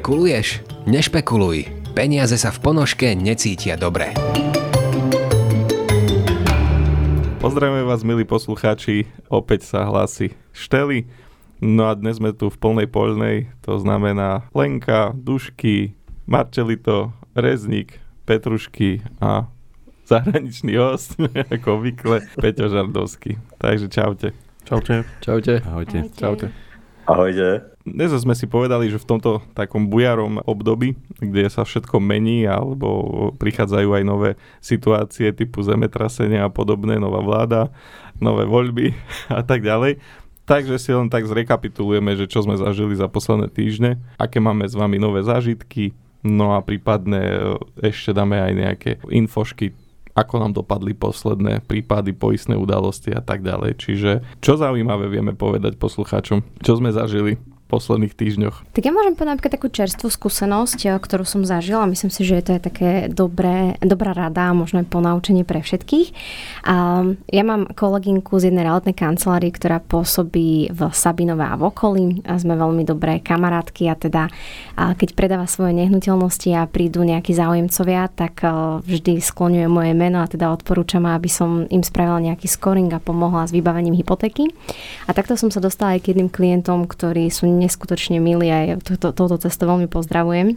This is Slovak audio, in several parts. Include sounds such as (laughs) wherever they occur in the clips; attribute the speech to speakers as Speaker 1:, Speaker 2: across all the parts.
Speaker 1: Špekuluješ? Nešpekuluj. Peniaze sa v ponožke necítia dobre.
Speaker 2: Pozdravujeme vás, milí poslucháči. Opäť sa hlási Šteli. No a dnes sme tu v plnej poľnej, to znamená Lenka, Dušky, Marčelito, Reznik, Petrušky a zahraničný host, (laughs) ako obvykle, Peťo Žardovský. Takže čaute.
Speaker 3: Čaute.
Speaker 4: Čaute.
Speaker 3: Ahojte.
Speaker 2: Čaute.
Speaker 5: Ahojte.
Speaker 2: Dnes sme si povedali, že v tomto takom bujarom období, kde sa všetko mení alebo prichádzajú aj nové situácie typu zemetrasenia a podobné, nová vláda, nové voľby (laughs) a tak ďalej. Takže si len tak zrekapitulujeme, že čo sme zažili za posledné týždne, aké máme s vami nové zážitky, no a prípadne ešte dáme aj nejaké infošky ako nám dopadli posledné prípady, poistné udalosti a tak ďalej. Čiže čo zaujímavé vieme povedať poslucháčom, čo sme zažili posledných týždňoch.
Speaker 6: Tak ja môžem povedať napríklad takú čerstvú skúsenosť, eh, ktorú som zažila. Myslím si, že to je také dobré, dobrá rada a možno aj ponaučenie pre všetkých. A ja mám kolegynku z jednej realitnej kancelárie, ktorá pôsobí v Sabinove a v okolí. A sme veľmi dobré kamarátky a teda keď predáva svoje nehnuteľnosti a prídu nejakí záujemcovia, tak eh, vždy skloňuje moje meno a teda odporúčam, aby som im spravila nejaký scoring a pomohla s vybavením hypotéky. A takto som sa dostala aj k jedným klientom, ktorí sú neskutočne milí a ja to, touto cestou veľmi pozdravujem.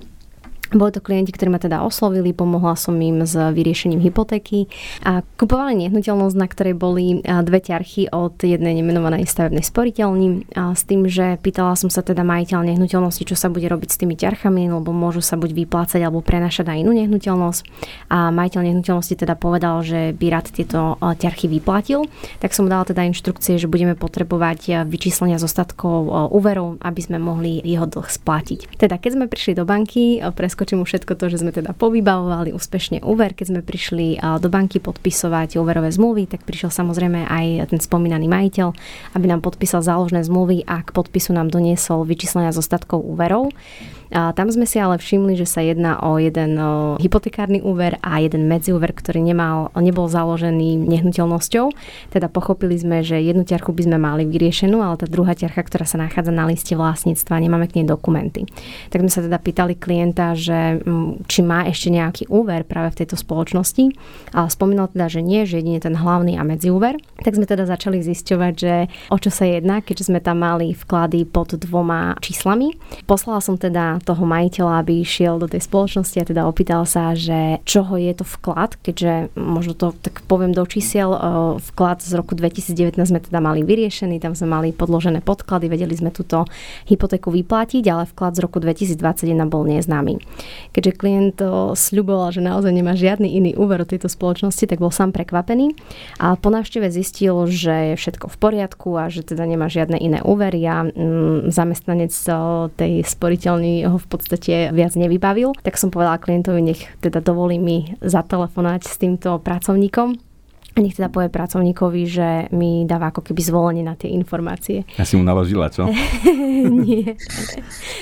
Speaker 6: Boli to klienti, ktorí ma teda oslovili, pomohla som im s vyriešením hypotéky a kupovali nehnuteľnosť, na ktorej boli dve ťarchy od jednej nemenovanej stavebnej sporiteľni a s tým, že pýtala som sa teda majiteľ nehnuteľnosti, čo sa bude robiť s tými ťarchami, lebo môžu sa buď vyplácať alebo prenašať na inú nehnuteľnosť. A majiteľ nehnuteľnosti teda povedal, že by rád tieto ťarchy vyplatil, tak som dala teda inštrukcie, že budeme potrebovať vyčíslenia zostatkov úverov, aby sme mohli jeho dlh splatiť. Teda keď sme prišli do banky, presko preskočím mu všetko to, že sme teda povybavovali úspešne úver, keď sme prišli do banky podpisovať úverové zmluvy, tak prišiel samozrejme aj ten spomínaný majiteľ, aby nám podpísal záložné zmluvy a k podpisu nám doniesol vyčíslenia zostatkov úverov. A tam sme si ale všimli, že sa jedná o jeden hypotekárny úver a jeden medziúver, ktorý nemal, nebol založený nehnuteľnosťou. Teda pochopili sme, že jednu ťarchu by sme mali vyriešenú, ale tá druhá ťarcha, ktorá sa nachádza na liste vlastníctva, nemáme k nej dokumenty. Tak sme sa teda pýtali klienta, že mm, či má ešte nejaký úver práve v tejto spoločnosti. A spomínal teda, že nie, že jedine ten hlavný a medziúver. Tak sme teda začali zisťovať, že o čo sa jedná, keďže sme tam mali vklady pod dvoma číslami. Poslala som teda toho majiteľa, aby išiel do tej spoločnosti a teda opýtal sa, že čoho je to vklad, keďže možno to tak poviem do čísiel, vklad z roku 2019 sme teda mali vyriešený, tam sme mali podložené podklady, vedeli sme túto hypotéku vyplatiť, ale vklad z roku 2021 bol neznámy. Keďže klient sľuboval, že naozaj nemá žiadny iný úver od tejto spoločnosti, tak bol sám prekvapený a po návšteve zistil, že je všetko v poriadku a že teda nemá žiadne iné úvery a mm, zamestnanec tej sporiteľny ho v podstate viac nevybavil, tak som povedala klientovi, nech teda dovolí mi zatelefonať s týmto pracovníkom a nech teda povie pracovníkovi, že mi dáva ako keby zvolenie na tie informácie.
Speaker 3: Ja si mu naložila, čo? (laughs)
Speaker 6: Nie.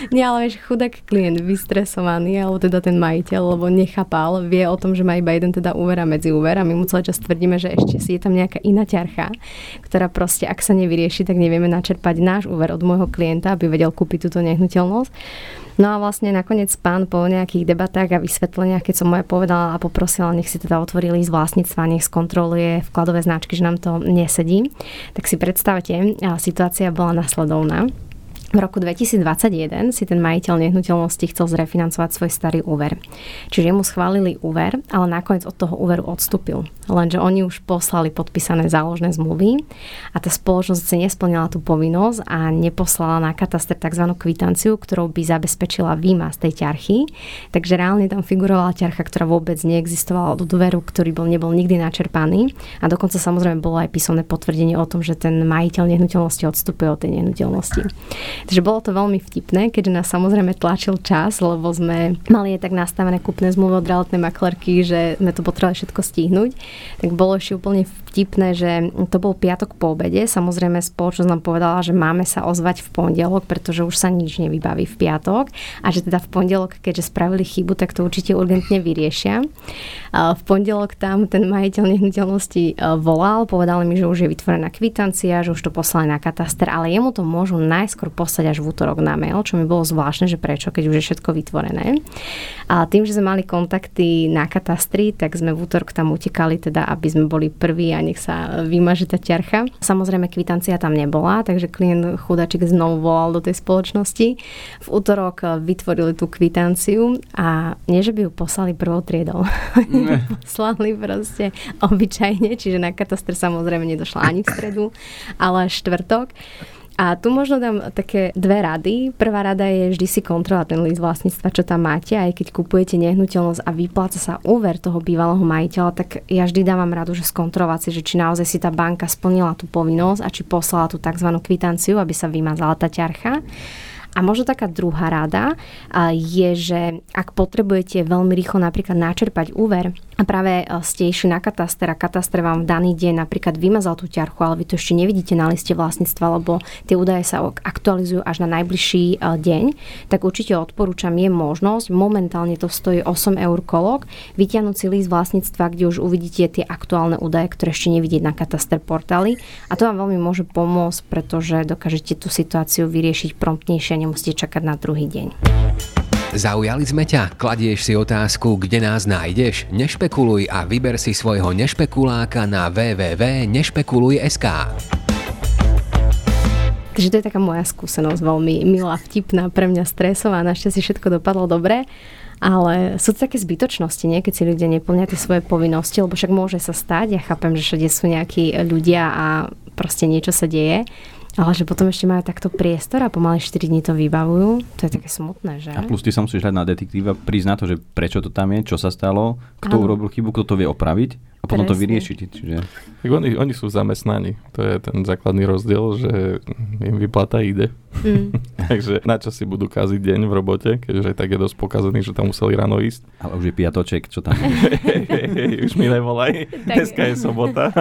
Speaker 6: Nie, ale vieš, chudák klient, vystresovaný, alebo teda ten majiteľ, lebo nechápal, vie o tom, že má iba jeden teda úver a medzi úver a my mu celý čas tvrdíme, že ešte si je tam nejaká iná ťarcha, ktorá proste, ak sa nevyrieši, tak nevieme načerpať náš úver od môjho klienta, aby vedel kúpiť túto nehnuteľnosť. No a vlastne nakoniec pán po nejakých debatách a vysvetleniach, keď som aj povedala a poprosila, nech si teda otvorili z vlastníctva, nech skontroluje vkladové značky, že nám to nesedí, tak si predstavte, situácia bola nasledovná. V roku 2021 si ten majiteľ nehnuteľnosti chcel zrefinancovať svoj starý úver. Čiže mu schválili úver, ale nakoniec od toho úveru odstúpil. Lenže oni už poslali podpísané záložné zmluvy a tá spoločnosť si nesplnila tú povinnosť a neposlala na kataster tzv. kvitanciu, ktorou by zabezpečila výma z tej ťarchy. Takže reálne tam figurovala ťarcha, ktorá vôbec neexistovala od úveru, ktorý bol, nebol nikdy načerpaný. A dokonca samozrejme bolo aj písomné potvrdenie o tom, že ten majiteľ nehnuteľnosti odstupuje od tej nehnuteľnosti. Takže bolo to veľmi vtipné, keďže nás samozrejme tlačil čas, lebo sme mali aj tak nastavené kúpne zmluvy od realitnej maklerky, že sme to potrebovali všetko stihnúť. Tak bolo ešte úplne vtipné, že to bol piatok po obede. Samozrejme spoločnosť nám povedala, že máme sa ozvať v pondelok, pretože už sa nič nevybaví v piatok a že teda v pondelok, keďže spravili chybu, tak to určite urgentne vyriešia. V pondelok tam ten majiteľ nehnuteľnosti e, volal, povedal mi, že už je vytvorená kvitancia, že už to poslali na kataster, ale jemu to môžu najskôr poslať dostať až v útorok na mail, čo mi bolo zvláštne, že prečo, keď už je všetko vytvorené. A tým, že sme mali kontakty na katastri, tak sme v útorok tam utekali, teda aby sme boli prví a nech sa vymaže tá ťarcha. Samozrejme, kvitancia tam nebola, takže klient chudačik znovu volal do tej spoločnosti. V útorok vytvorili tú kvitanciu a nie, že by ju poslali prvou triedou. (laughs) poslali proste obyčajne, čiže na katastr samozrejme nedošla ani v stredu, ale štvrtok. A tu možno dám také dve rady. Prvá rada je vždy si kontrolovať ten list vlastníctva, čo tam máte, aj keď kupujete nehnuteľnosť a vypláca sa úver toho bývalého majiteľa, tak ja vždy dávam radu, že skontrolovať si, že či naozaj si tá banka splnila tú povinnosť a či poslala tú tzv. kvitanciu, aby sa vymazala tá ťarcha. A možno taká druhá rada je, že ak potrebujete veľmi rýchlo napríklad načerpať úver, a práve e, ste išli na kataster a kataster vám v daný deň napríklad vymazal tú ťarchu, ale vy to ešte nevidíte na liste vlastníctva, lebo tie údaje sa aktualizujú až na najbližší e, deň, tak určite odporúčam, je možnosť, momentálne to stojí 8 eur kolok, vytiahnuť si list vlastníctva, kde už uvidíte tie aktuálne údaje, ktoré ešte nevidieť na kataster portáli a to vám veľmi môže pomôcť, pretože dokážete tú situáciu vyriešiť promptnejšie nemusíte čakať na druhý deň.
Speaker 1: Zaujali sme ťa? Kladieš si otázku, kde nás nájdeš? Nešpekuluj a vyber si svojho nešpekuláka na www.nešpekuluj.sk
Speaker 6: Takže to je taká moja skúsenosť, veľmi milá, vtipná, pre mňa stresová, našťastie všetko dopadlo dobre. Ale sú to také zbytočnosti, nie? keď si ľudia neplnia tie svoje povinnosti, lebo však môže sa stať, ja chápem, že všade sú nejakí ľudia a proste niečo sa deje, ale že potom ešte majú takto priestor a pomaly 4 dní to vybavujú, to je také smutné, že?
Speaker 3: A plus ty sa musíš hľať na detektíva, prísť na to, že prečo to tam je, čo sa stalo, kto ano. urobil chybu, kto to vie opraviť a potom Presne. to vyriešiť. Čiže...
Speaker 2: Tak oni, oni sú zamestnaní, to je ten základný rozdiel, že im vyplata ide. Mm. (laughs) Takže na čo si budú kaziť deň v robote, keďže tak je dosť pokazený, že tam museli ráno ísť.
Speaker 3: Ale už je piatoček, čo tam
Speaker 2: hey, hey, hey, Už mi nevolaj, (laughs) dneska je sobota.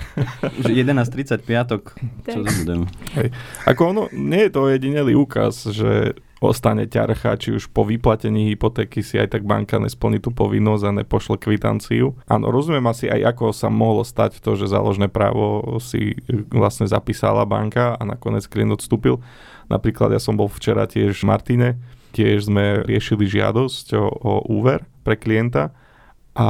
Speaker 2: (laughs)
Speaker 3: už 11.30 piatok, čo budem.
Speaker 2: Hej. Ako ono, nie je to jedinelý úkaz, že ostane ťarcha, či už po vyplatení hypotéky si aj tak banka nesplní tú povinnosť a nepošle kvitanciu. Áno, rozumiem asi aj ako sa mohlo stať to, že záložné právo si vlastne zapísala banka a nakoniec klient odstúpil. Napríklad ja som bol včera tiež v Martine, tiež sme riešili žiadosť o, o úver pre klienta a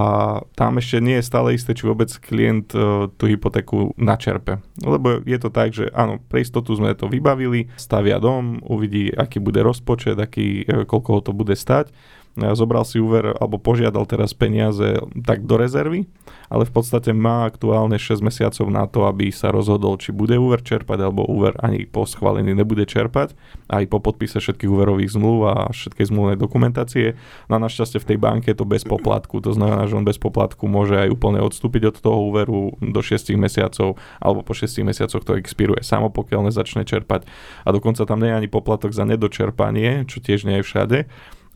Speaker 2: tam ešte nie je stále isté, či vôbec klient uh, tú hypotéku načerpe. Lebo je to tak, že áno, pre istotu sme to vybavili, stavia dom, uvidí, aký bude rozpočet, aký, e, koľko ho to bude stať zobral si úver alebo požiadal teraz peniaze tak do rezervy, ale v podstate má aktuálne 6 mesiacov na to, aby sa rozhodol, či bude úver čerpať alebo úver ani po schválení nebude čerpať, aj po podpise všetkých úverových zmluv a všetkej zmluvnej dokumentácie. Na našťastie v tej banke je to bez poplatku, to znamená, že on bez poplatku môže aj úplne odstúpiť od toho úveru do 6 mesiacov alebo po 6 mesiacoch to expiruje samo, pokiaľ nezačne čerpať. A dokonca tam nie je ani poplatok za nedočerpanie, čo tiež nie je všade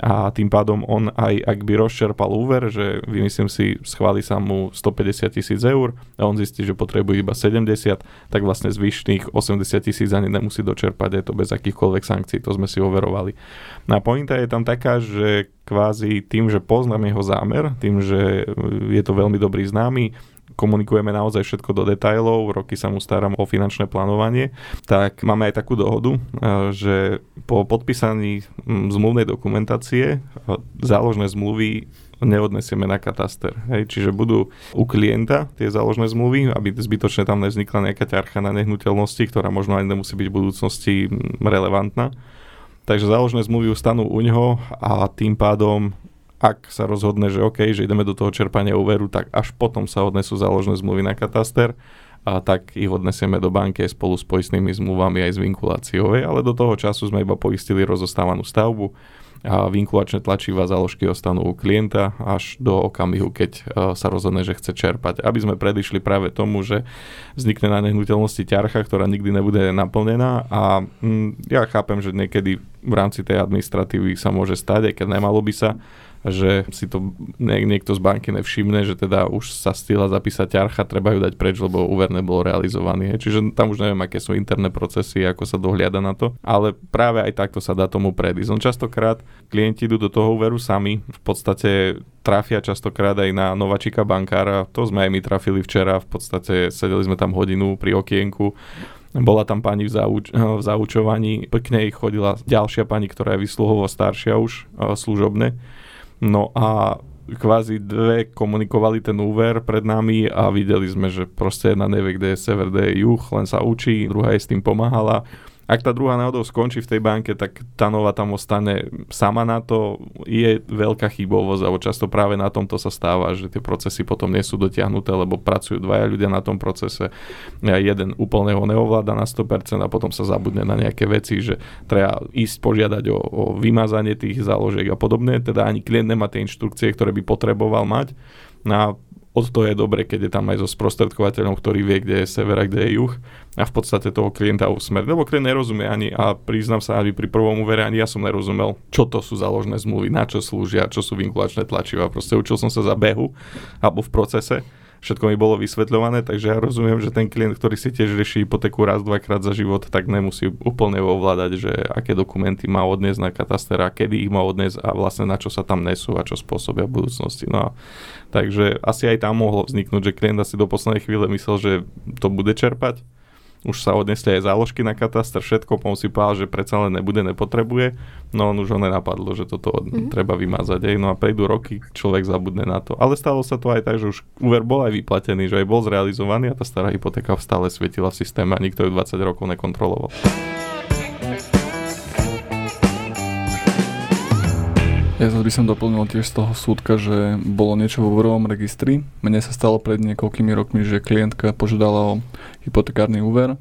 Speaker 2: a tým pádom on aj ak by rozčerpal úver, že vymyslím si, schváli sa mu 150 tisíc eur a on zistí, že potrebuje iba 70, tak vlastne zvyšných 80 tisíc ani nemusí dočerpať, je to bez akýchkoľvek sankcií, to sme si overovali. No pointa je tam taká, že kvázi tým, že poznám jeho zámer, tým, že je to veľmi dobrý známy, komunikujeme naozaj všetko do detajlov, roky sa mu starám o finančné plánovanie, tak máme aj takú dohodu, že po podpísaní zmluvnej dokumentácie záložné zmluvy neodnesieme na kataster. Hej, čiže budú u klienta tie záložné zmluvy, aby zbytočne tam nevznikla nejaká ťarcha na nehnuteľnosti, ktorá možno aj nemusí byť v budúcnosti relevantná. Takže záložné zmluvy ustanú u ňoho a tým pádom ak sa rozhodne, že OK, že ideme do toho čerpania úveru, tak až potom sa odnesú záložné zmluvy na kataster a tak ich odnesieme do banky spolu s poistnými zmluvami aj s vinkuláciou. Ale do toho času sme iba poistili rozostávanú stavbu a vinkulačné tlačivá záložky ostanú u klienta až do okamihu, keď e, sa rozhodne, že chce čerpať. Aby sme predišli práve tomu, že vznikne na nehnuteľnosti ťarcha, ktorá nikdy nebude naplnená a mm, ja chápem, že niekedy v rámci tej administratívy sa môže stať, aj keď nemalo by sa, že si to niekto z banky nevšimne, že teda už sa stihla zapísať ťarcha, treba ju dať preč, lebo úver nebol realizovaný. Čiže tam už neviem, aké sú interné procesy, ako sa dohliada na to, ale práve aj takto sa dá tomu predísť. On častokrát klienti idú do toho úveru sami, v podstate trafia častokrát aj na nováčika bankára, to sme aj my trafili včera, v podstate sedeli sme tam hodinu pri okienku Bola tam pani v, zauč- v zaučovaní, k nej chodila ďalšia pani, ktorá je vysluhovo staršia už, služobne. No a kvázi dve komunikovali ten úver pred nami a videli sme, že proste jedna nevie, kde je sever, kde je juh, len sa učí, druhá je s tým pomáhala ak tá druhá náhodou skončí v tej banke, tak tá nová tam ostane sama na to. Je veľká chybovosť, alebo často práve na tomto sa stáva, že tie procesy potom nie sú dotiahnuté, lebo pracujú dvaja ľudia na tom procese. Jeden úplne ho neovláda na 100% a potom sa zabudne na nejaké veci, že treba ísť požiadať o, o vymazanie tých záložiek a podobne. Teda ani klient nemá tie inštrukcie, ktoré by potreboval mať. No od toho je dobre, keď je tam aj so sprostredkovateľom, ktorý vie, kde je sever a kde je juh a v podstate toho klienta usmer. Lebo klient nerozumie ani, a priznám sa, aby pri prvom úvere ani ja som nerozumel, čo to sú záložné zmluvy, na čo slúžia, čo sú vinkulačné tlačiva. Proste učil som sa za behu alebo v procese všetko mi bolo vysvetľované, takže ja rozumiem, že ten klient, ktorý si tiež rieši hypotéku raz, dvakrát za život, tak nemusí úplne ovládať, že aké dokumenty má odniesť na katastera, kedy ich má odniesť a vlastne na čo sa tam nesú a čo spôsobia v budúcnosti. No a, takže asi aj tam mohlo vzniknúť, že klient asi do poslednej chvíle myslel, že to bude čerpať už sa odnesli aj záložky na kataster, všetko, on si povedal, že predsa len nebude, nepotrebuje, no on už ho nenapadlo, že toto mm-hmm. treba vymazať, aj, no a prejdú roky, človek zabudne na to. Ale stalo sa to aj tak, že už úver bol aj vyplatený, že aj bol zrealizovaný a tá stará hypotéka stále svietila v systéme a nikto ju 20 rokov nekontroloval.
Speaker 4: Ja by som doplnil tiež z toho súdka, že bolo niečo vo úverovom registri. Mne sa stalo pred niekoľkými rokmi, že klientka požiadala o hypotekárny úver.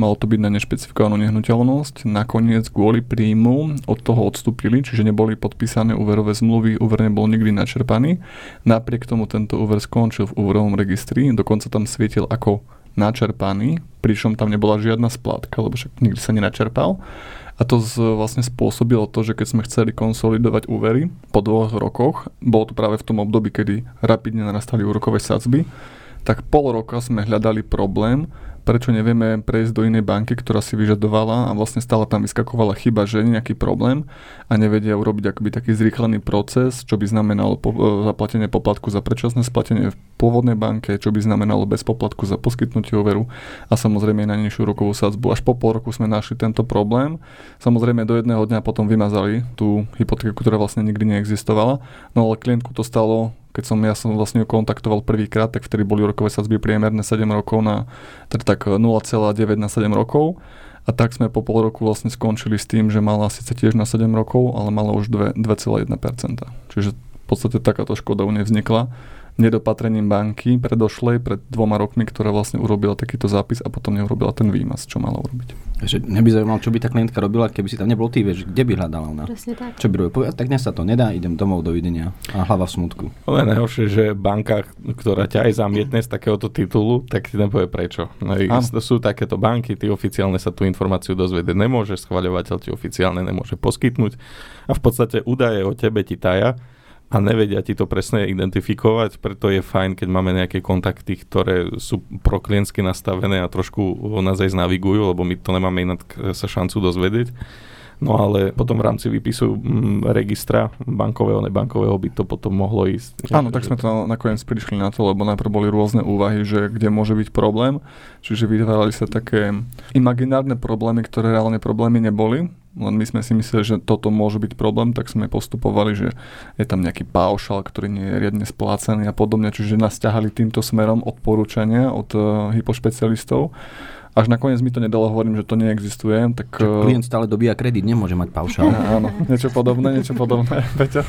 Speaker 4: Malo to byť na nešpecifikovanú nehnuteľnosť. Nakoniec kvôli príjmu od toho odstúpili, čiže neboli podpísané úverové zmluvy, úver nebol nikdy načerpaný. Napriek tomu tento úver skončil v úverovom registri, dokonca tam svietil ako načerpaný, pričom tam nebola žiadna splátka, lebo však nikdy sa nenačerpal. A to z, vlastne spôsobilo to, že keď sme chceli konsolidovať úvery po dvoch rokoch, bolo to práve v tom období, kedy rapidne narastali úrokové sadzby, tak pol roka sme hľadali problém, prečo nevieme prejsť do inej banky, ktorá si vyžadovala a vlastne stále tam vyskakovala chyba, že je nejaký problém a nevedia urobiť akoby taký zrýchlený proces, čo by znamenalo po, e, zaplatenie poplatku za predčasné splatenie v pôvodnej banke, čo by znamenalo bez poplatku za poskytnutie overu a samozrejme aj na nižšiu rokovú sadzbu. Až po pol roku sme našli tento problém. Samozrejme do jedného dňa potom vymazali tú hypotéku, ktorá vlastne nikdy neexistovala, no ale klientku to stalo keď som ja som vlastne ju kontaktoval prvýkrát, tak vtedy boli úrokové sadzby priemerné 7 rokov na, teda tak 0,9 na 7 rokov. A tak sme po pol roku vlastne skončili s tým, že mala síce tiež na 7 rokov, ale mala už 2,1%. Čiže v podstate takáto škoda u nej vznikla nedopatrením banky predošlej pred dvoma rokmi, ktorá vlastne urobila takýto zápis a potom neurobila ten výmaz, čo mala urobiť.
Speaker 3: Že mňa by zaujímalo, čo by tá klientka robila, keby si tam nebol ty, vieš, kde by hľadala ona?
Speaker 6: Presne tak.
Speaker 3: Čo by robila? Tak dnes sa to nedá, idem domov, dovidenia. A hlava v smutku.
Speaker 2: Ale najhoršie, že banka, ktorá ťa aj zamietne z takéhoto titulu, tak ti nepovie prečo. No, sú takéto banky, ty oficiálne sa tú informáciu dozvedieť nemôže, schvaľovateľ ti oficiálne nemôže poskytnúť a v podstate údaje o tebe ti taja a nevedia ti to presne identifikovať, preto je fajn, keď máme nejaké kontakty, ktoré sú prokliensky nastavené a trošku nás aj znavigujú, lebo my to nemáme inak sa šancu dozvedieť. No ale potom v rámci výpisu mm, registra bankového, nebankového by to potom mohlo ísť.
Speaker 4: Áno, tak sme to nakoniec prišli na to, lebo najprv boli rôzne úvahy, že kde môže byť problém, čiže vytvárali sa také imaginárne problémy, ktoré reálne problémy neboli len my sme si mysleli, že toto môže byť problém, tak sme postupovali, že je tam nejaký paušal, ktorý nie je riadne splácaný a podobne, čiže nás ťahali týmto smerom odporúčania od uh, hypošpecialistov až nakoniec mi to nedalo, hovorím, že to neexistuje. Tak,
Speaker 3: Čo, klient stále dobíja kredit, nemôže mať paušál. (laughs)
Speaker 4: Áno, niečo podobné, niečo podobné, (laughs) Peťa.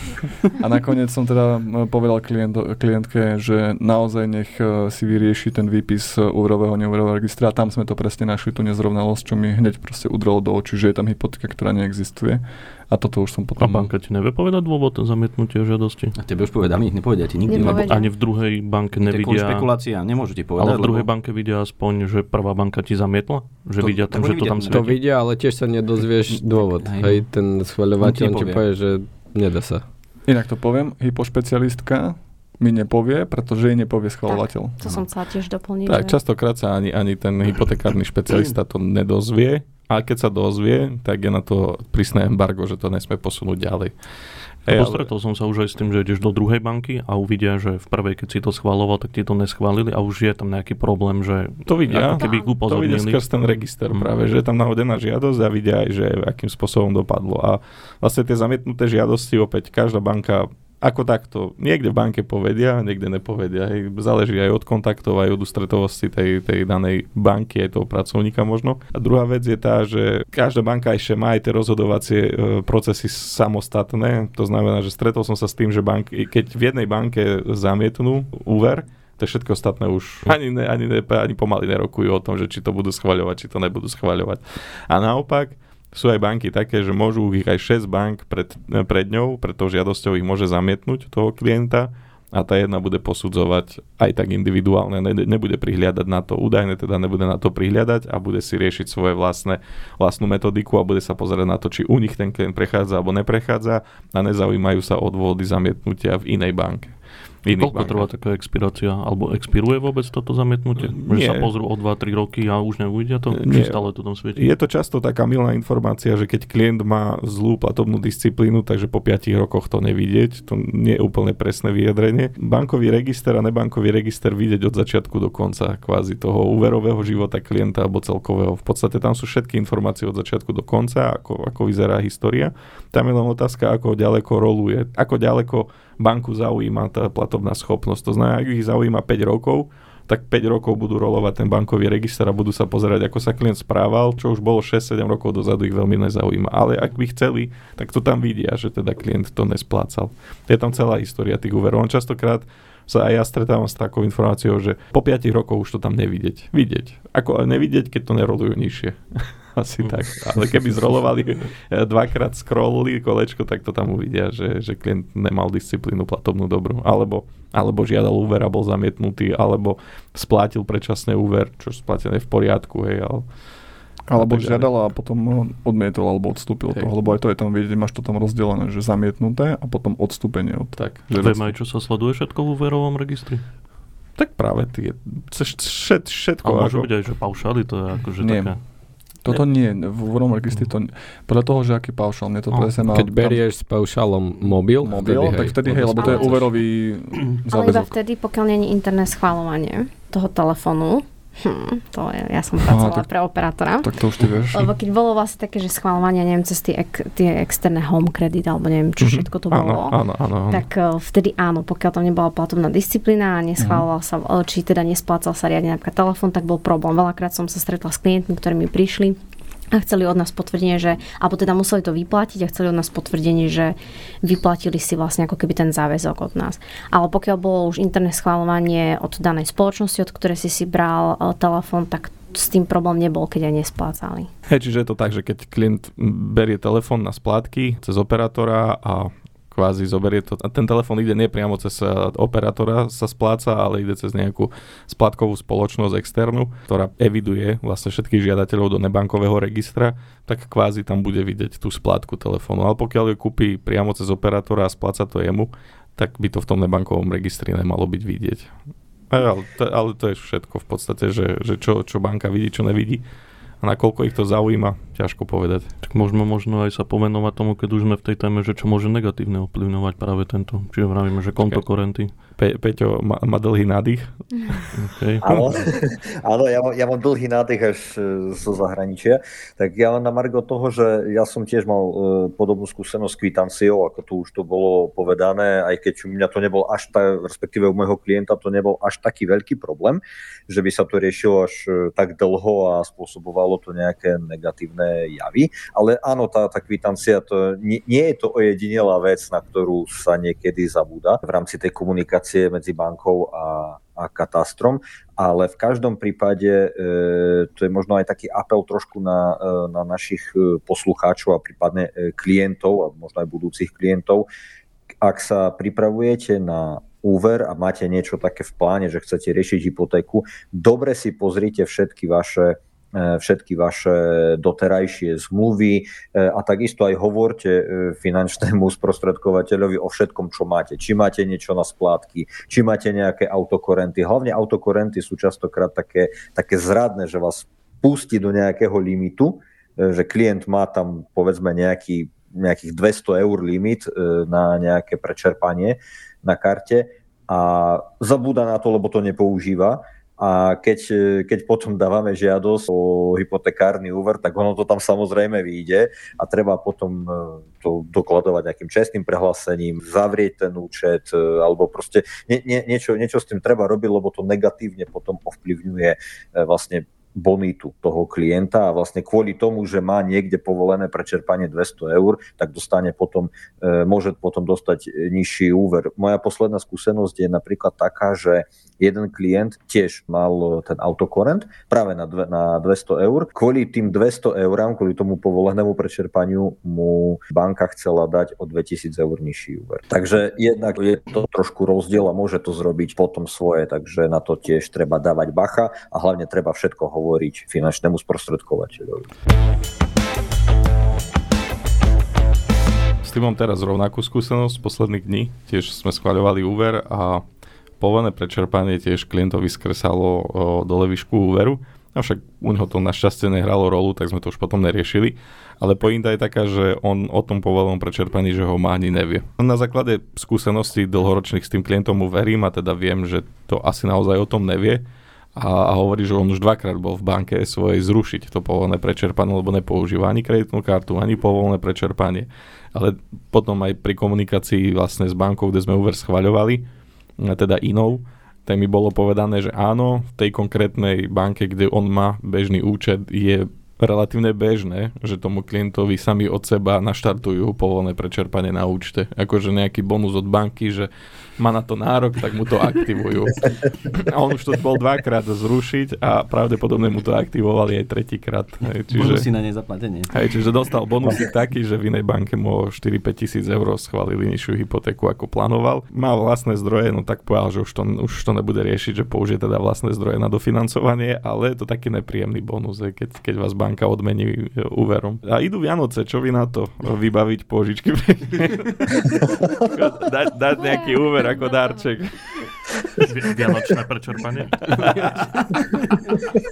Speaker 4: A nakoniec som teda povedal klient, klientke, že naozaj nech e, si vyrieši ten výpis úverového, neúverového registra. A tam sme to presne našli, tú nezrovnalosť, čo mi hneď proste udrelo do očí, že je tam hypotéka, ktorá neexistuje. A toto už som potom...
Speaker 2: A banka ti nevie povedať dôvod zamietnutia žiadosti?
Speaker 3: A tebe už povedali, nepovedia ti nikdy.
Speaker 2: Lebo ani v druhej banke nevidia...
Speaker 3: To špekulácia, nemôžu ti povedať.
Speaker 2: Ale v druhej lebo... banke vidia aspoň, že prvá banka ti zamietla? Že to, vidia tam, že to tam svieti?
Speaker 5: To vidia, ale tiež sa nedozvieš dôvod. Hej, Hej ten schvaľovateľ ti povie, že nedá sa.
Speaker 4: Inak to poviem, hypošpecialistka mi nepovie, pretože jej nepovie schvalovateľ.
Speaker 6: to som chcela tiež doplniť.
Speaker 2: Tak, častokrát sa ani, ani ten hypotekárny špecialista to nedozvie a keď sa dozvie, tak je na to prísne embargo, že to nesme posunúť ďalej.
Speaker 7: Hey, Postretol som sa už aj s tým, že ideš do druhej banky a uvidia, že v prvej, keď si to schváloval, tak ti to neschválili a už je tam nejaký problém, že
Speaker 2: to vidia,
Speaker 7: keby
Speaker 2: to vidia skrz ten register mm. práve, že je tam nahodená žiadosť a vidia aj, že akým spôsobom dopadlo. A vlastne tie zamietnuté žiadosti opäť každá banka ako takto, niekde v banke povedia, niekde nepovedia. Hej. Záleží aj od kontaktov, aj od ústretovosti tej, tej danej banky, aj toho pracovníka možno. A druhá vec je tá, že každá banka ešte má aj tie rozhodovacie e, procesy samostatné. To znamená, že stretol som sa s tým, že banky, keď v jednej banke zamietnú úver, to všetko ostatné už ani, ne, ani, ne, ani pomaly nerokujú o tom, že či to budú schvaľovať, či to nebudú schvaľovať. A naopak, sú aj banky také, že môžu ich aj 6 bank pred, pred ňou, pred tou žiadosťou ich môže zamietnúť toho klienta a tá jedna bude posudzovať aj tak individuálne, ne, nebude prihliadať na to, údajne teda nebude na to prihliadať a bude si riešiť svoje vlastné, vlastnú metodiku a bude sa pozerať na to, či u nich ten klient prechádza alebo neprechádza a nezaujímajú sa odvody zamietnutia v inej banke
Speaker 7: Koľko bankách. trvá taká expirácia? Alebo expiruje vôbec toto zamietnutie? Že sa pozrú o 2-3 roky a už neuvidia to? Nie. Či stále to tam svieti?
Speaker 2: Je to často taká milná informácia, že keď klient má zlú platobnú disciplínu, takže po 5 rokoch to nevidieť, to nie je úplne presné vyjadrenie. Bankový register a nebankový register vidieť od začiatku do konca kvázi toho úverového života klienta alebo celkového. V podstate tam sú všetky informácie od začiatku do konca, ako, ako vyzerá história. Tam je len otázka, ako ďaleko roluje, ako ďaleko banku zaujíma tá platobná schopnosť. To znamená, ak ich zaujíma 5 rokov, tak 5 rokov budú rolovať ten bankový register a budú sa pozerať, ako sa klient správal, čo už bolo 6-7 rokov dozadu, ich veľmi nezaujíma. Ale ak by chceli, tak to tam vidia, že teda klient to nesplácal. Je tam celá história tých úverov. On častokrát sa aj ja stretávam s takou informáciou, že po 5 rokoch už to tam nevidieť. Vidieť. Ako nevidieť, keď to nerolujú nižšie. (laughs) (laughs) Asi tak. Ale keby zrolovali eh, dvakrát scrollli kolečko, tak to tam uvidia, že, že klient nemal disciplínu platobnú dobrú. Alebo, alebo žiadal úver a bol zamietnutý, alebo splátil predčasný úver, čo splatené v poriadku, hej, ale
Speaker 4: alebo žiadala a potom odmietol alebo odstúpil Hej. toho, lebo aj to je tam, vidieť, máš to tam rozdelené, že zamietnuté a potom odstúpenie od
Speaker 7: tak. Že Vieme aj, čo sa sleduje všetko v úverovom registri?
Speaker 2: Tak práve tie, všet, všetko.
Speaker 7: A môže ako... byť aj, že paušály, to je akože Nie. také...
Speaker 4: Toto nie, v úvodnom registri to podľa toho, že aký paušal, mne to oh. presne
Speaker 5: Keď berieš s paušalom mobil,
Speaker 4: mobil vtedy, tak vtedy hej, lebo to je úverový záväzok. Ale
Speaker 6: iba vtedy, pokiaľ nie je internet schváľovanie toho telefónu, Hm, to je, ja som pracovala Aha, tak, pre operátora.
Speaker 4: Tak to už ty vieš.
Speaker 6: Lebo keď bolo vlastne také, že schváľovanie, neviem, cez tie, ek, tie externé home credit, alebo neviem, čo mm-hmm. všetko to bolo.
Speaker 2: Áno, áno, áno.
Speaker 6: Tak uh, vtedy áno, pokiaľ tam nebola platobná disciplína a neschváloval mm-hmm. sa, či teda nesplácal sa riadne napríklad telefón, tak bol problém. Veľakrát som sa stretla s klientmi, ktorí mi prišli a chceli od nás potvrdenie, že, alebo teda museli to vyplatiť a chceli od nás potvrdenie, že vyplatili si vlastne ako keby ten záväzok od nás. Ale pokiaľ bolo už internet schváľovanie od danej spoločnosti, od ktorej si si bral e, telefón, tak s tým problém nebol, keď aj nesplácali.
Speaker 2: Hej, čiže je to tak, že keď klient berie telefón na splátky cez operátora a kvázi zoberie to. A ten telefón ide nie priamo cez eh, operátora sa spláca, ale ide cez nejakú splátkovú spoločnosť externú, ktorá eviduje vlastne všetkých žiadateľov do nebankového registra, tak kvázi tam bude vidieť tú splátku telefónu. Ale pokiaľ ju kúpi priamo cez operátora a spláca to jemu, tak by to v tom nebankovom registri nemalo byť vidieť. Ale to, ale to je všetko v podstate, že, že čo, čo banka vidí, čo nevidí nakoľko ich to zaujíma, ťažko povedať.
Speaker 7: Tak môžeme možno aj sa pomenovať tomu, keď už sme v tej téme, že čo môže negatívne ovplyvňovať práve tento. Čiže vravíme, že kontokorenty.
Speaker 2: Pe- Peťo má, má dlhý nádych. (laughs)
Speaker 8: Okay. Áno, (laughs) áno ja, mám, ja mám dlhý nádych až e, zo zahraničia. Tak ja na Margo toho, že ja som tiež mal uh, podobnú skúsenosť s kvitanciou, ako tu už to bolo povedané, aj keď u mňa to nebol až tak, respektíve u môjho klienta to nebol až taký veľký problém, že by sa to riešilo až uh, tak dlho a spôsobovalo to nejaké negatívne javy. Ale áno, tá, tá kvitancia, to, nie, nie je to ojedinelá vec, na ktorú sa niekedy zabúda v rámci tej komunikácie komunikácie medzi bankou a, a katastrom, ale v každom prípade e, to je možno aj taký apel trošku na, e, na našich e, poslucháčov a prípadne e, klientov a možno aj budúcich klientov. Ak sa pripravujete na úver a máte niečo také v pláne, že chcete riešiť hypotéku, dobre si pozrite všetky vaše všetky vaše doterajšie zmluvy e, a takisto aj hovorte e, finančnému (laughs) sprostredkovateľovi o všetkom, čo máte. Či máte niečo na splátky, či máte nejaké autokorenty. Hlavne autokorenty sú častokrát také, také zradné, že vás pustí do nejakého limitu, že klient má tam povedzme nejaký nejakých 200 eur limit na nejaké prečerpanie na karte a zabúda na to, lebo to nepoužíva a keď, keď potom dávame žiadosť o hypotekárny úver, tak ono to tam samozrejme vyjde a treba potom e, to dokladovať nejakým čestným prehlásením, zavrieť ten účet e, alebo proste nie, nie, niečo, niečo s tým treba robiť, lebo to negatívne potom ovplyvňuje e, vlastne bonitu toho klienta a vlastne kvôli tomu, že má niekde povolené prečerpanie 200 eur, tak dostane potom, e, môže potom dostať nižší úver. Moja posledná skúsenosť je napríklad taká, že jeden klient tiež mal ten autokorent práve na, dve, na 200 eur. Kvôli tým 200 eurám, kvôli tomu povolenému prečerpaniu mu banka chcela dať o 2000 eur nižší úver. Takže jednak je to trošku rozdiel a môže to zrobiť potom svoje, takže na to tiež treba dávať bacha a hlavne treba všetko hovoriť hovoriť finančnému sprostredkovateľovi.
Speaker 2: S tým mám teraz rovnakú skúsenosť z posledných dní. Tiež sme schváľovali úver a povolené prečerpanie tiež klientovi skresalo dole výšku úveru. Avšak u neho to našťastie nehralo rolu, tak sme to už potom neriešili. Ale pointa je taká, že on o tom povolenom prečerpaní, že ho má ani nevie. Na základe skúseností dlhoročných s tým klientom mu verím a teda viem, že to asi naozaj o tom nevie a, a hovorí, že on už dvakrát bol v banke svojej zrušiť to povolené prečerpanie, lebo nepoužíva ani kreditnú kartu, ani povolené prečerpanie. Ale potom aj pri komunikácii vlastne s bankou, kde sme úver schvaľovali, teda inou, tak mi bolo povedané, že áno, v tej konkrétnej banke, kde on má bežný účet, je relatívne bežné, že tomu klientovi sami od seba naštartujú povolné prečerpanie na účte. Akože nejaký bonus od banky, že má na to nárok, tak mu to aktivujú. A on už to bol dvakrát zrušiť a pravdepodobne mu to aktivovali aj tretíkrát.
Speaker 3: Čiže, bonusy na nezaplatenie.
Speaker 2: Hej, čiže dostal bonusy taký, že v inej banke mu 4-5 tisíc eur schválili nižšiu hypotéku ako plánoval. Má vlastné zdroje, no tak povedal, že už to, už to nebude riešiť, že použije teda vlastné zdroje na dofinancovanie, ale je to taký nepríjemný bonus, keď, keď vás banka odmení e, úverom. A idú Vianoce, čo vy na to vybaviť požičky? (laughs) dať, dať nejaký úver ako darček.
Speaker 7: Vianočné prečerpanie.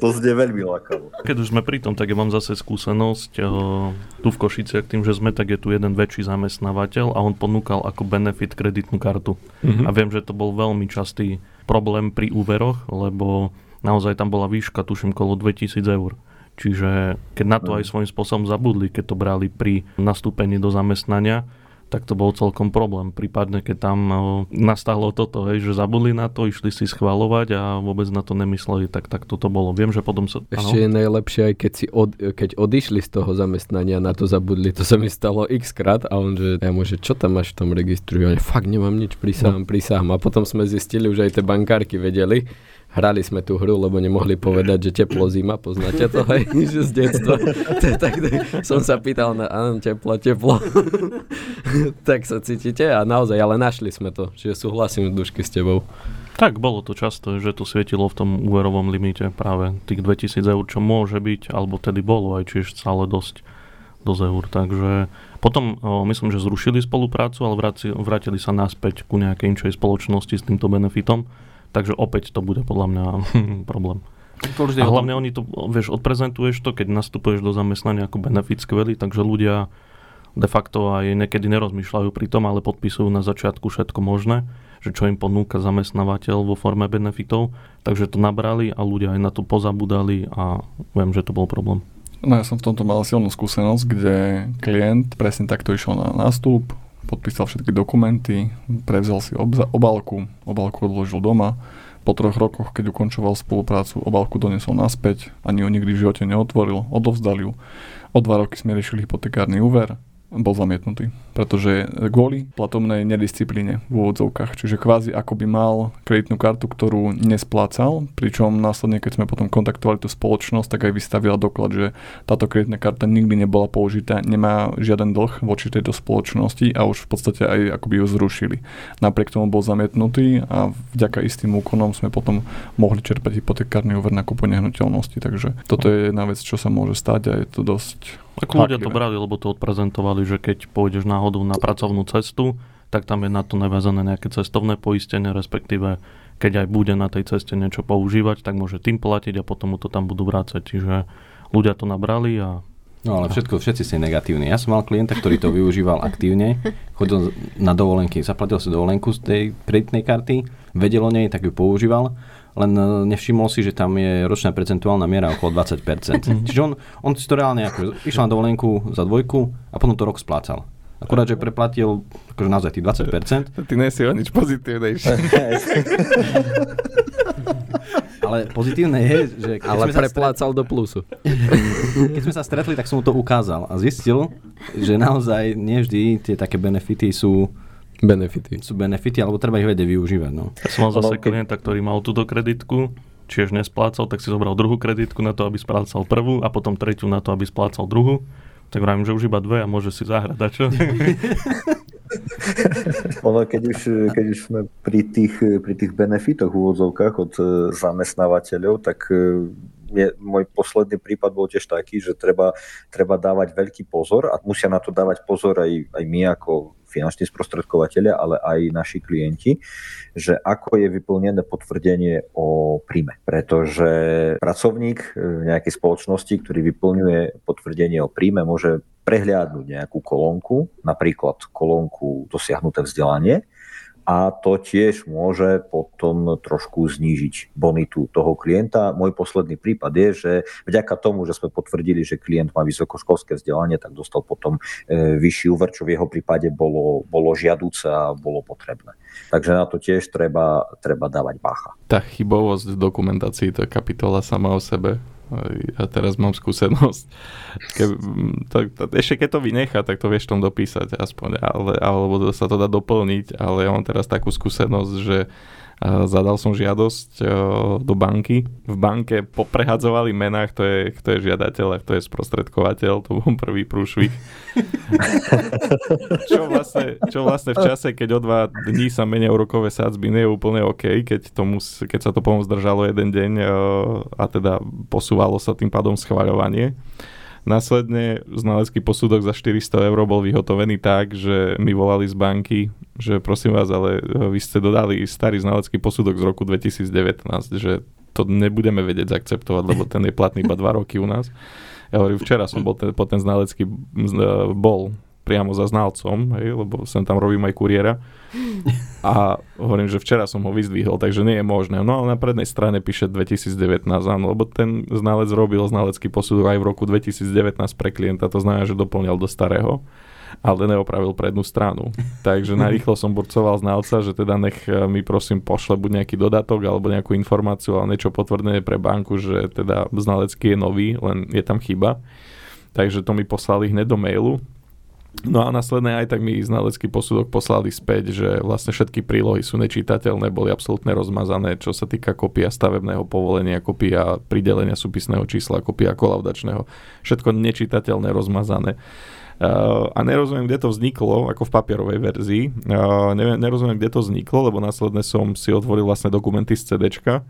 Speaker 8: to zde veľmi lákavo.
Speaker 7: Keď už sme pri tom, tak ja mám zase skúsenosť uh, tu v Košiciach tým, že sme, tak je tu jeden väčší zamestnávateľ a on ponúkal ako benefit kreditnú kartu. Mm-hmm. A viem, že to bol veľmi častý problém pri úveroch, lebo naozaj tam bola výška, tuším, kolo 2000 eur. Čiže keď na to mhm. aj svojím spôsobom zabudli, keď to brali pri nastúpení do zamestnania, tak to bol celkom problém. Prípadne, keď tam nastalo toto, hej, že zabudli na to, išli si schvalovať a vôbec na to nemysleli, tak, tak toto bolo. Viem, že potom sa...
Speaker 5: Ešte ano? je najlepšie aj keď, si od, keď odišli z toho zamestnania, na to zabudli. To sa mi stalo x krát a on, že ja môže, čo tam máš v tom registru? Ja fakt nemám nič, prisahám, no. prisahám. A potom sme zistili, už aj tie bankárky vedeli, hrali sme tú hru, lebo nemohli povedať, že teplo zima, poznáte to, hej, (laughs) že z detstva. tak, som sa pýtal na, áno, teplo, teplo. (laughs) tak sa cítite a naozaj, ale našli sme to, čiže súhlasím dušky s tebou.
Speaker 7: Tak, bolo to často, že to svietilo v tom úverovom limite práve tých 2000 eur, čo môže byť, alebo tedy bolo aj čiže stále dosť, dosť eur. Takže potom o, myslím, že zrušili spoluprácu, ale vrátili sa naspäť ku nejakej inčej spoločnosti s týmto benefitom Takže opäť to bude podľa mňa (laughs) problém. A hlavne oni to, vieš, odprezentuješ to, keď nastupuješ do zamestnania ako benefit skvelý, takže ľudia de facto aj niekedy nerozmýšľajú pri tom, ale podpisujú na začiatku všetko možné, že čo im ponúka zamestnávateľ vo forme benefitov, takže to nabrali a ľudia aj na to pozabudali a viem, že to bol problém.
Speaker 4: No ja som v tomto mal silnú skúsenosť, kde klient presne takto išiel na nástup, podpísal všetky dokumenty, prevzal si obza- obálku, obálku odložil doma. Po troch rokoch, keď ukončoval spoluprácu, obálku donesol naspäť, ani ju nikdy v živote neotvoril, odovzdal ju. O dva roky sme riešili hypotekárny úver, bol zamietnutý, pretože kvôli platomnej nedisciplíne v úvodzovkách, čiže kvázi ako by mal kreditnú kartu, ktorú nesplácal, pričom následne, keď sme potom kontaktovali tú spoločnosť, tak aj vystavila doklad, že táto kreditná karta nikdy nebola použitá, nemá žiaden dlh voči tejto spoločnosti a už v podstate aj akoby ju zrušili. Napriek tomu bol zamietnutý a vďaka istým úkonom sme potom mohli čerpať hypotekárny úver na kúpu nehnuteľnosti, takže toto je jedna vec, čo sa môže stať a je to dosť
Speaker 7: ako ľudia to brali, lebo to odprezentovali, že keď pôjdeš náhodou na pracovnú cestu, tak tam je na to naviazané nejaké cestovné poistenie, respektíve keď aj bude na tej ceste niečo používať, tak môže tým platiť a potom mu to tam budú vrácať. Čiže ľudia to nabrali a
Speaker 3: No ale všetko, všetci ste negatívni. Ja som mal klienta, ktorý to využíval aktívne, chodil na dovolenky, zaplatil si dovolenku z tej kreditnej karty, vedel o nej, tak ju používal, len e, nevšimol si, že tam je ročná percentuálna miera okolo 20%. Čiže on, on si to reálne ako, išiel na dovolenku za dvojku a potom to rok splácal. Akurát, že preplatil akože naozaj tých 20%.
Speaker 2: Ty nie si o nič pozitívnejší. (laughs)
Speaker 3: Ale pozitívne je, že... Keď
Speaker 5: Ale
Speaker 3: sme sa
Speaker 5: preplácal do plusu. (laughs)
Speaker 3: Keď sme sa stretli, tak som mu to ukázal a zistil, že naozaj nevždy tie také benefity sú,
Speaker 5: Benefity.
Speaker 3: sú benefity, alebo treba ich vedieť využívať. No.
Speaker 7: Ja som mal zase klienta, ktorý mal túto kreditku, tiež nesplácal, tak si zobral druhú kreditku na to, aby splácal prvú a potom tretiu na to, aby splácal druhú. Tak vravím, že už iba dve a môže si zahrať. A čo? (laughs)
Speaker 8: Ono, keď už, keď už sme pri tých, pri tých benefitoch v úvodzovkách od e, zamestnávateľov, tak e, je, môj posledný prípad bol tiež taký, že treba, treba dávať veľký pozor a musia na to dávať pozor aj, aj my ako finanční sprostredkovateľia, ale aj naši klienti, že ako je vyplnené potvrdenie o príjme. Pretože pracovník v nejakej spoločnosti, ktorý vyplňuje potvrdenie o príjme, môže prehliadnúť nejakú kolónku, napríklad kolónku dosiahnuté vzdelanie, a to tiež môže potom trošku znížiť bonitu toho klienta. Môj posledný prípad je, že vďaka tomu, že sme potvrdili, že klient má vysokoškolské vzdelanie, tak dostal potom e, vyšší úver, čo v jeho prípade bolo, bolo žiaduce a bolo potrebné. Takže na to tiež treba, treba dávať bacha.
Speaker 2: Tá chybovosť v dokumentácii, to je kapitola sama o sebe. Ja teraz mám skúsenosť. Ke, tak, tak, ešte keď to vynechá, tak to vieš tom dopísať aspoň, ale, alebo sa to dá doplniť, ale ja mám teraz takú skúsenosť, že zadal som žiadosť o, do banky. V banke poprehadzovali mená, kto je, kto je žiadateľ a kto je sprostredkovateľ. To bol prvý prúšvih. (laughs) čo, vlastne, čo vlastne v čase, keď o dva dní sa menia úrokové sádzby, nie je úplne OK, keď, to mus, keď sa to potom zdržalo jeden deň o, a teda posúvalo sa tým pádom schvaľovanie. Následne znalecký posudok za 400 eur bol vyhotovený tak, že mi volali z banky, že prosím vás, ale vy ste dodali starý znalecký posudok z roku 2019, že to nebudeme vedieť zaakceptovať, lebo ten je platný iba 2 roky u nás. Ja hovorím, včera som bol ten, po ten znalecký bol priamo za znalcom, hej, lebo sem tam robím aj kuriéra. A hovorím, že včera som ho vyzdvihol, takže nie je možné. No ale na prednej strane píše 2019, áno, lebo ten znalec robil znalecký posudok aj v roku 2019 pre klienta, to znamená, že doplňal do starého ale neopravil prednú stranu. Takže narýchlo som burcoval znalca, že teda nech mi prosím pošle buď nejaký dodatok alebo nejakú informáciu, ale niečo potvrdené pre banku, že teda znalecký je nový, len je tam chyba. Takže to mi poslali hneď do mailu. No a následne aj tak mi znalecký posudok poslali späť, že vlastne všetky prílohy sú nečítateľné, boli absolútne rozmazané, čo sa týka kopia stavebného povolenia, kopia pridelenia súpisného čísla, kopia kolaudačného. Všetko nečítateľné, rozmazané. Uh, a nerozumiem, kde to vzniklo, ako v papierovej verzii. Uh, nerozumiem, kde to vzniklo, lebo následne som si otvoril vlastne dokumenty z CDčka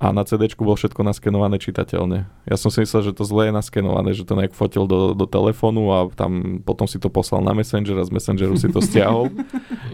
Speaker 2: a na CD bolo všetko naskenované čitateľne. Ja som si myslel, že to zle je naskenované, že to nejak fotil do, do telefónu a tam potom si to poslal na Messenger a z Messengeru si to (laughs) stiahol.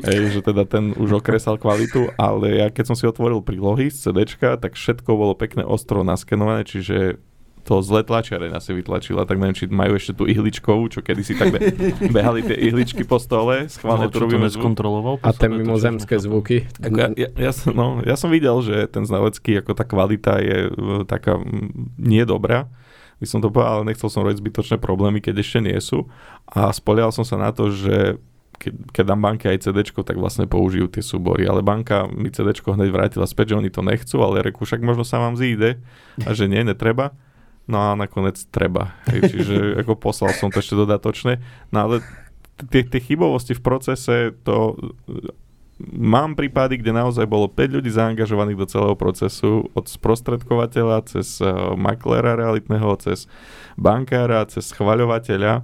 Speaker 2: Ej, že teda ten už okresal kvalitu, ale ja keď som si otvoril prílohy z CD, tak všetko bolo pekne ostro naskenované, čiže to zle tlačiareň asi vytlačila, tak neviem, či majú ešte tú ihličkovú, čo kedysi tak be- (laughs) behali tie ihličky po stole, schválne
Speaker 7: no,
Speaker 2: to robíme
Speaker 7: skontroloval.
Speaker 5: A tie mimozemské zvuky.
Speaker 2: Ja, ja, ja, som, no, ja som videl, že ten znalecký, ako tá kvalita je uh, taká mm, nie dobrá, by som to povedal, ale nechcel som robiť zbytočné problémy, keď ešte nie sú. A spolial som sa na to, že keď, keď dám banke aj CD, tak vlastne použijú tie súbory. Ale banka mi CD hneď vrátila späť, že oni to nechcú, ale reku, však možno sa vám zíde a že nie, netreba. No a nakoniec treba. Hej, čiže (laughs) ako poslal som to ešte dodatočne. No ale tie, tie chybovosti v procese, to mám prípady, kde naozaj bolo 5 ľudí zaangažovaných do celého procesu, od sprostredkovateľa cez uh, maklera realitného, cez bankára, cez schvaľovateľa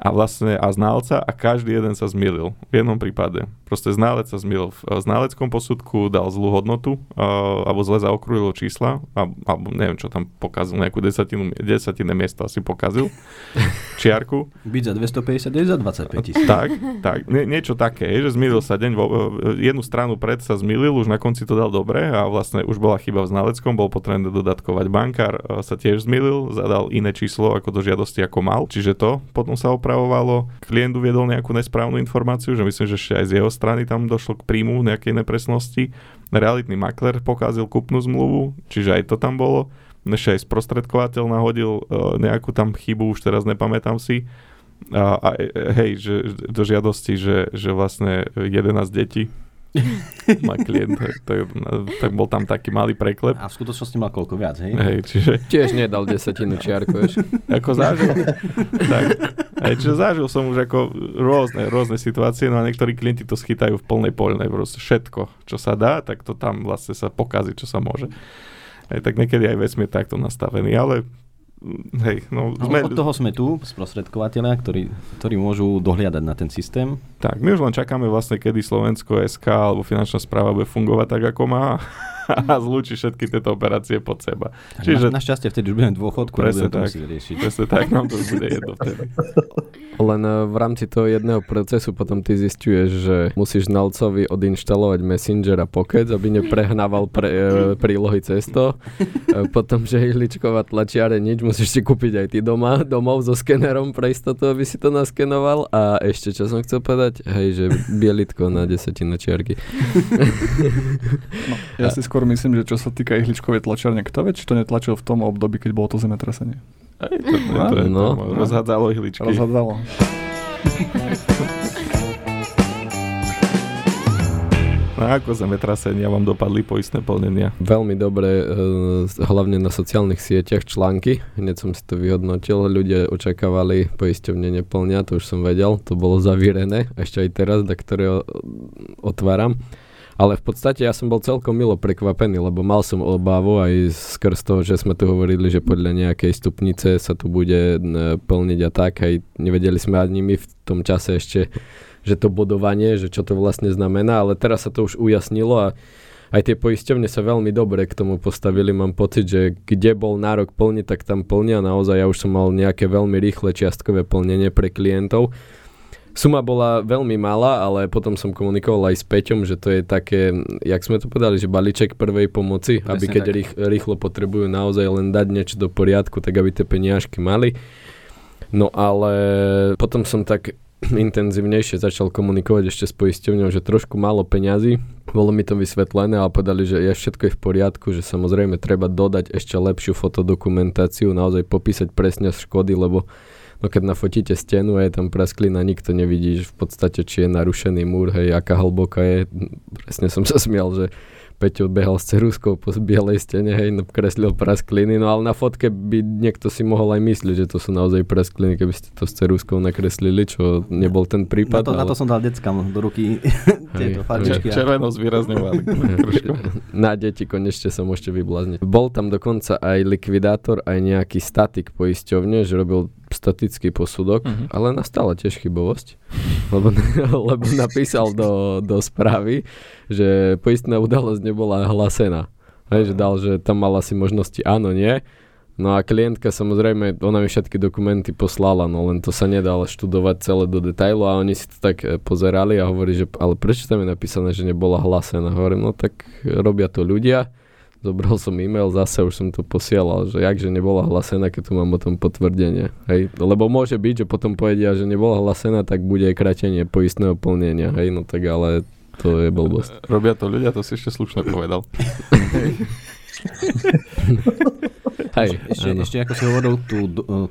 Speaker 2: a vlastne a znalca a každý jeden sa zmilil v jednom prípade. Proste ználec sa zmilil v ználeckom posudku, dal zlú hodnotu, uh, alebo zle zaokrúhilo čísla, alebo neviem, čo tam pokazil, nejakú desatinu, desatinné miesto asi pokazil, (laughs) čiarku.
Speaker 3: Byť za 250 je za 25 tisíc.
Speaker 2: Tak, tak, nie, niečo také, že zmilil sa deň, vo, jednu stranu pred sa zmilil, už na konci to dal dobre a vlastne už bola chyba v ználeckom, bol potrebné dodatkovať. Bankár sa tiež zmilil, zadal iné číslo ako do žiadosti ako mal, čiže to potom sa opravovalo. Klient uviedol nejakú nesprávnu informáciu, že myslím, že ešte aj z jeho strany tam došlo k príjmu nejakej nepresnosti. Realitný makler pokazil kúpnu zmluvu, čiže aj to tam bolo. Ešte aj sprostredkovateľ nahodil uh, nejakú tam chybu, už teraz nepamätám si. A, a hej, že, do žiadosti, že, že vlastne 11 detí (laughs) má klient, tak, tak bol tam taký malý preklep.
Speaker 3: A v skutočnosti mal koľko viac, hej?
Speaker 2: Hej, čiže...
Speaker 5: Tiež nedal desatinu čiarku, vieš. (laughs)
Speaker 2: ako zažil. tak, hej, čiže zažil som už ako rôzne, rôzne situácie, no a niektorí klienti to schytajú v plnej poľnej, proste všetko, čo sa dá, tak to tam vlastne sa pokazí, čo sa môže. Hej, tak niekedy aj vesmír takto nastavený, ale Hej, no,
Speaker 3: no, sme... Od toho sme tu, sprostredkovateľia, ktorí, ktorí môžu dohliadať na ten systém.
Speaker 2: Tak, my už len čakáme vlastne, kedy Slovensko SK alebo finančná správa bude fungovať tak, ako má (laughs) a zlúči všetky tieto operácie pod seba.
Speaker 3: Tak Čiže... Na, našťastie vtedy už budeme dôchodku
Speaker 2: presne tak, riešiť. Presne tak, nám to bude jedno vtedy. (laughs)
Speaker 5: Len eh, v rámci toho jedného procesu potom ty zistuješ, že musíš znalcovi odinštalovať Messenger a Pocket, aby neprehnával pre, e, prílohy cesto. (laughs) E, potom, že ihličková tlačiare nič, musíš si kúpiť aj ty doma, domov so skenerom pre istotu, aby si to naskenoval. A ešte, čo som chcel povedať, hej, že bielitko na desatinu čiarky.
Speaker 4: No, ja si skôr myslím, že čo sa týka ihličkovej tlačiarne, kto vie, či to netlačil v tom období, keď bolo to zemetrasenie.
Speaker 2: Aj, to, to, to, to, no, rozhádzalo ihličky.
Speaker 4: Rozhádzalo. (laughs)
Speaker 2: No ako zemetrasenia vám dopadli poistné plnenia?
Speaker 5: Veľmi dobre, hlavne na sociálnych sieťach články. Hneď som si to vyhodnotil. Ľudia očakávali poisťovne neplnia, to už som vedel. To bolo zavírené, ešte aj teraz, do ktorého otváram. Ale v podstate ja som bol celkom milo prekvapený, lebo mal som obavu aj skrz toho, že sme tu hovorili, že podľa nejakej stupnice sa tu bude plniť a tak. Aj nevedeli sme ani my v tom čase ešte, že to bodovanie, že čo to vlastne znamená, ale teraz sa to už ujasnilo a aj tie poisťovne sa veľmi dobre k tomu postavili. Mám pocit, že kde bol nárok plniť, tak tam plnia. Naozaj ja už som mal nejaké veľmi rýchle čiastkové plnenie pre klientov Suma bola veľmi malá, ale potom som komunikoval aj s Peťom, že to je také, jak sme to povedali, že balíček prvej pomoci, Presne aby keď rých, rýchlo potrebujú naozaj len dať niečo do poriadku, tak aby tie peniažky mali. No ale potom som tak intenzívnejšie začal komunikovať ešte s poisťovňou, že trošku málo peňazí. Bolo mi to vysvetlené a povedali, že je všetko je v poriadku, že samozrejme treba dodať ešte lepšiu fotodokumentáciu, naozaj popísať presne škody, lebo No keď nafotíte stenu a je tam prasklina, nikto nevidí, že v podstate či je narušený múr, hej, aká hlboká je. Presne som sa smial, že Peťo behal s ceruskou po bielej stene, hej, no, kreslil praskliny, no ale na fotke by niekto si mohol aj myslieť, že to sú naozaj praskliny, keby ste to s ceruskou nakreslili, čo nebol ten prípad.
Speaker 3: Na to, ale... na to som dal deckám do ruky (laughs) tieto
Speaker 2: farbičky. Červeno zvýrazňovali. (laughs) (laughs)
Speaker 5: na deti konečne sa môžete vyblázniť. Bol tam dokonca aj likvidátor, aj nejaký statik poisťovne, že robil statický posudok, uh-huh. ale nastala tiež chybovosť, lebo, (laughs) lebo napísal do, do správy, že poistná udalosť nebola hlásená. Hej, že dal, že tam mal asi možnosti áno, nie. No a klientka samozrejme, ona mi všetky dokumenty poslala, no len to sa nedalo študovať celé do detailu a oni si to tak e, pozerali a hovorí, že ale prečo tam je napísané, že nebola hlásená? Hovorím, no tak robia to ľudia Zobral som e-mail, zase už som to posielal, že jakže nebola hlasená, keď tu mám o tom potvrdenie. Hej? Lebo môže byť, že potom povedia, že nebola hlasená, tak bude aj kratenie poistného plnenia. Hej? No tak ale to je blbosť. (laughs)
Speaker 2: Robia to ľudia, to si ešte slušne povedal.
Speaker 3: Hej, ešte, ešte ako si hovoril, tú,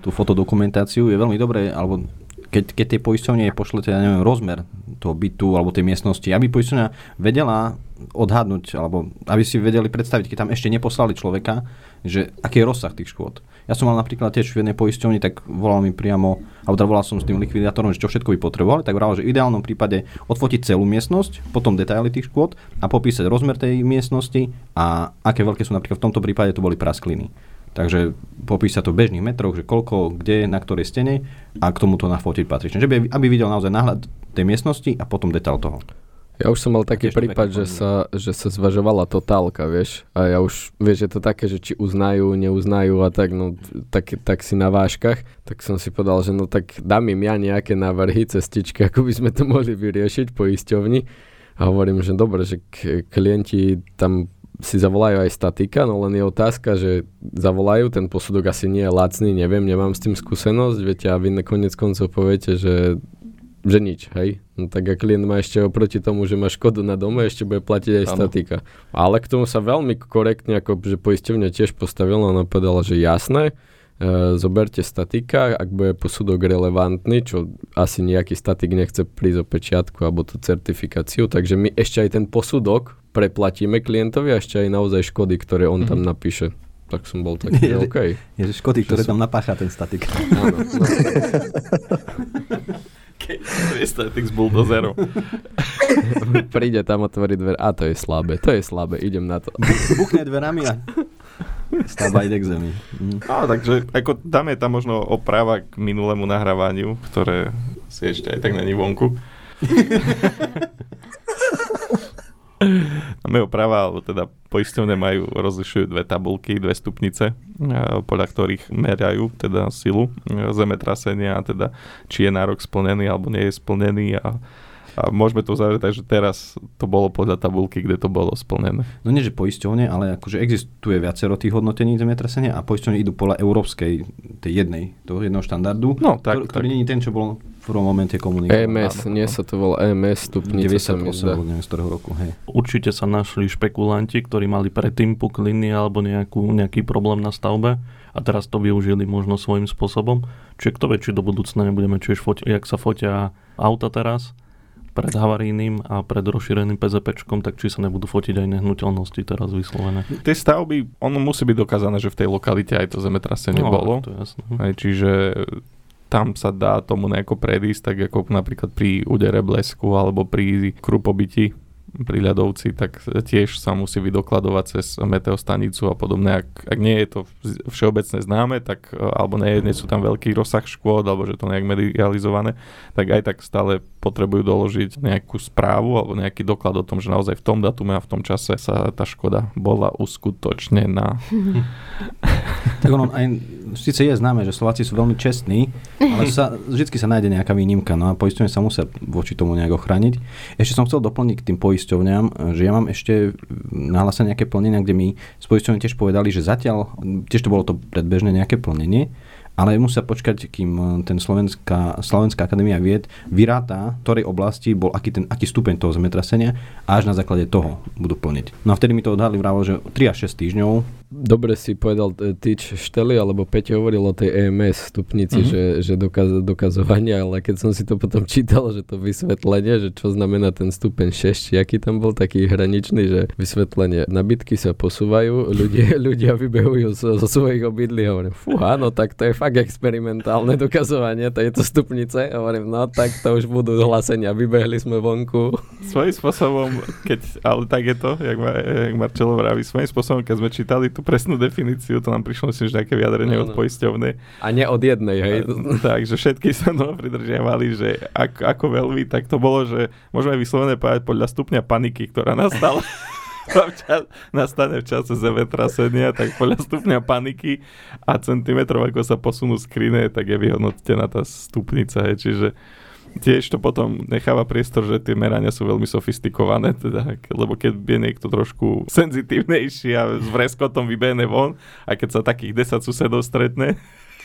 Speaker 3: tú fotodokumentáciu je veľmi dobré, alebo keď, keď tej poisťovne pošlete, ja neviem, rozmer toho bytu alebo tej miestnosti, aby poisťovňa vedela odhadnúť, alebo aby si vedeli predstaviť, keď tam ešte neposlali človeka, že aký je rozsah tých škôd. Ja som mal napríklad tiež v jednej poisťovni, tak volal mi priamo, alebo teda volal som s tým likvidátorom, že čo všetko by potrebovali, tak vral, že v ideálnom prípade odfotiť celú miestnosť, potom detaily tých škôd a popísať rozmer tej miestnosti a aké veľké sú napríklad v tomto prípade to boli praskliny. Takže popísať to v bežných metroch, že koľko, kde, na ktorej stene a k tomuto nafotiť patrične. Že by, aby videl naozaj náhľad tej miestnosti a potom detail toho.
Speaker 5: Ja už som mal taký prípad, že sa, že sa zvažovala totálka, vieš. A ja už, vieš, je to také, že či uznajú, neuznajú a tak, no, tak, tak si na váškach. Tak som si povedal, že no tak dám im ja nejaké návrhy, cestičky, ako by sme to mohli vyriešiť poisťovni. A hovorím, že dobre, že klienti tam si zavolajú aj statika, no len je otázka, že zavolajú, ten posudok asi nie je lacný, neviem, nemám s tým skúsenosť, viete, a vy nakoniec koncov poviete, že že nič, hej. No tak a klient má ešte oproti tomu, že má škodu na dome, ešte bude platiť aj ano. statika. Ale k tomu sa veľmi korektne, ako že poisťovňa tiež postavila, ona povedala, že jasné, zoberte statika, ak bude posudok relevantný, čo asi nejaký statik nechce prísť o pečiatku alebo tú certifikáciu, takže my ešte aj ten posudok preplatíme klientovi a ešte aj naozaj škody, ktoré on mm-hmm. tam mhm. napíše tak som bol taký, je, OK.
Speaker 3: Je, že škody, ktoré som... tam napácha ten statik. Áno. (laughs) No.
Speaker 2: Statik z buldozerom.
Speaker 5: Príde tam otvoriť dver. A to je slabé, to je slabé, idem na to.
Speaker 3: Buchne dverami a stavba ide k zemi.
Speaker 2: Mm. No, takže ako dáme tam možno oprava k minulému nahrávaniu, ktoré si ešte aj tak není vonku. (laughs) Máme oprava, alebo teda poisťovne majú, rozlišujú dve tabulky, dve stupnice, podľa ktorých merajú teda silu zemetrasenia, teda či je nárok splnený alebo nie je splnený a a môžeme to uzavrieť tak, že teraz to bolo podľa tabulky, kde to bolo splnené.
Speaker 3: No nie, že poisťovne, ale akože existuje viacero tých hodnotení zemetrasenia a poisťovne idú podľa európskej, tej jednej, toho jedného štandardu,
Speaker 2: no, tak,
Speaker 3: ktorý, ktorý nie je ten, čo bol v prvom momente komunikovaný.
Speaker 5: EMS, nie sa to volá EMS stupnice.
Speaker 3: 98, neviem z ktorého roku, hej.
Speaker 7: Určite sa našli špekulanti, ktorí mali predtým pukliny alebo nejakú, nejaký problém na stavbe a teraz to využili možno svojím spôsobom. Čiže kto vie, či do budúcna nebudeme tiež fotiť, jak sa fotia auta teraz, pred havarijným a pred rozšíreným PZPčkom, tak či sa nebudú fotiť aj nehnuteľnosti teraz vyslovené.
Speaker 2: Tie stavby, ono musí byť dokázané, že v tej lokalite aj to zemetrasenie no, bolo.
Speaker 7: To je jasné.
Speaker 2: Aj, čiže tam sa dá tomu nejako predísť, tak ako napríklad pri údere blesku alebo pri krupobiti pri ľadovci, tak tiež sa musí vydokladovať cez meteostanicu a podobne. Ak, ak nie je to všeobecne známe, tak, e, alebo nie, nie sú tam veľký rozsah škôd, alebo že to nejak medializované, tak aj tak stále potrebujú doložiť nejakú správu alebo nejaký doklad o tom, že naozaj v tom datume a v tom čase sa tá škoda bola uskutočnená. (laughs)
Speaker 3: tak ono aj, síce je známe, že Slováci sú veľmi čestní, ale sa, vždy sa nájde nejaká výnimka, no a poistenie sa musia voči tomu nejak ochrániť. Ešte som chcel doplniť k tým poisťovňam, že ja mám ešte nahlásené nejaké plnenia, kde mi z poisťovne tiež povedali, že zatiaľ, tiež to bolo to predbežné nejaké plnenie, ale musia počkať, kým eh, ten Slovenská, Slovenská akadémia vied vyráta, ktorej oblasti bol aký, ten, aký stupeň toho zemetrasenia a až na základe toho budú plniť. No a vtedy mi to odhadli vravo, že 3 až 6 týždňov
Speaker 5: dobre si povedal e, Tyč Šteli, alebo Peťo hovoril o tej EMS stupnici, mm-hmm. že, že dokaz, dokazovanie, ale keď som si to potom čítal, že to vysvetlenie, že čo znamená ten stupeň 6, či aký tam bol taký hraničný, že vysvetlenie, nabytky sa posúvajú, ľudia, (laughs) ľudia vybehujú zo, zo svojich obydlí hovorím, fú, áno, tak to je fakt experimentálne dokazovanie tejto stupnice. Hovorím, no tak to už budú hlásenia, vybehli sme vonku.
Speaker 2: Svojím spôsobom, keď, ale tak je to, jak, ma, jak Marčelo vraví, svojím spôsobom, keď sme čítali tú presnú definíciu, to nám prišlo že nejaké vyjadrenie no, od no. poisťovnej.
Speaker 5: A nie od jednej, hej?
Speaker 2: Takže všetky sa no pridržiavali, že ak, ako veľmi, tak to bolo, že môžeme vyslovené povedať podľa stupňa paniky, ktorá nastala. (laughs) čas, nastane v čase zemetrasenia, tak podľa stupňa paniky a centimetrov, ako sa posunú skrine, tak je vyhodnotená tá stupnica. Hej. Čiže tiež to potom necháva priestor, že tie merania sú veľmi sofistikované, teda, lebo keď je niekto trošku senzitívnejší a s vreskotom vybehne von a keď sa takých 10 susedov stretne,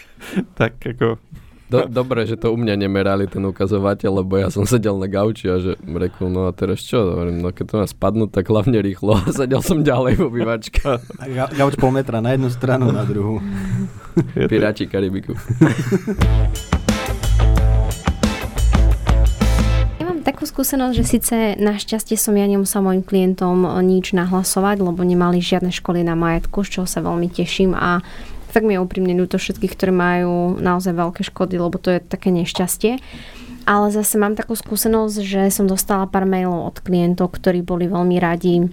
Speaker 2: (laughs) tak ako
Speaker 5: do, dobre, že to u mňa nemerali ten ukazovateľ, lebo ja som sedel na gauči a že rekol, no a teraz čo? Hovorím, no keď to má spadnúť, tak hlavne rýchlo. A (laughs) sedel som ďalej v obývačke.
Speaker 3: Ga, gauč pol metra na jednu stranu, na druhú.
Speaker 5: Piráči Karibiku. (laughs)
Speaker 6: takú skúsenosť, že síce našťastie som ja nemusela mojim klientom nič nahlasovať, lebo nemali žiadne školy na majetku, z čoho sa veľmi teším a tak mi je úprimne ľúto všetkých, ktorí majú naozaj veľké škody, lebo to je také nešťastie. Ale zase mám takú skúsenosť, že som dostala pár mailov od klientov, ktorí boli veľmi radi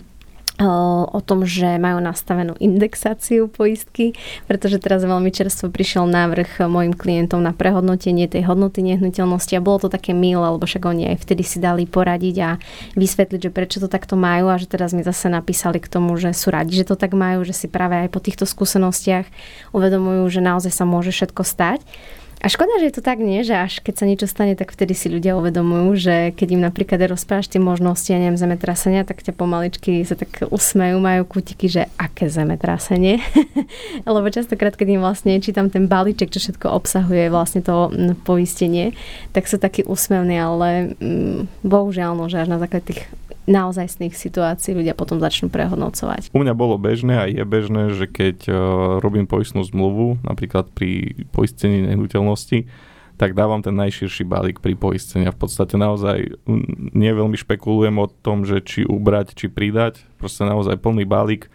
Speaker 6: o tom, že majú nastavenú indexáciu poistky, pretože teraz veľmi čerstvo prišiel návrh mojim klientom na prehodnotenie tej hodnoty nehnuteľnosti a bolo to také milé, lebo však oni aj vtedy si dali poradiť a vysvetliť, že prečo to takto majú a že teraz mi zase napísali k tomu, že sú radi, že to tak majú, že si práve aj po týchto skúsenostiach uvedomujú, že naozaj sa môže všetko stať. A škoda, že je to tak nie, že až keď sa niečo stane, tak vtedy si ľudia uvedomujú, že keď im napríklad rozprávaš tie možnosti, ja neviem, zemetrasenia, tak ťa pomaličky sa tak usmejú, majú kutiky, že aké zemetrasenie. (laughs) Lebo častokrát, keď im vlastne čítam ten balíček, čo všetko obsahuje vlastne to poistenie, tak sú takí úsmevní, ale mm, bohužiaľ, no, že až na základe tých naozajstných situácií ľudia potom začnú prehodnocovať.
Speaker 2: U mňa bolo bežné a je bežné, že keď uh, robím poistnú zmluvu, napríklad pri poistení nehnuteľnosti, tak dávam ten najširší balík pri poistení a v podstate naozaj nie veľmi špekulujem o tom, že či ubrať, či pridať, proste naozaj plný balík,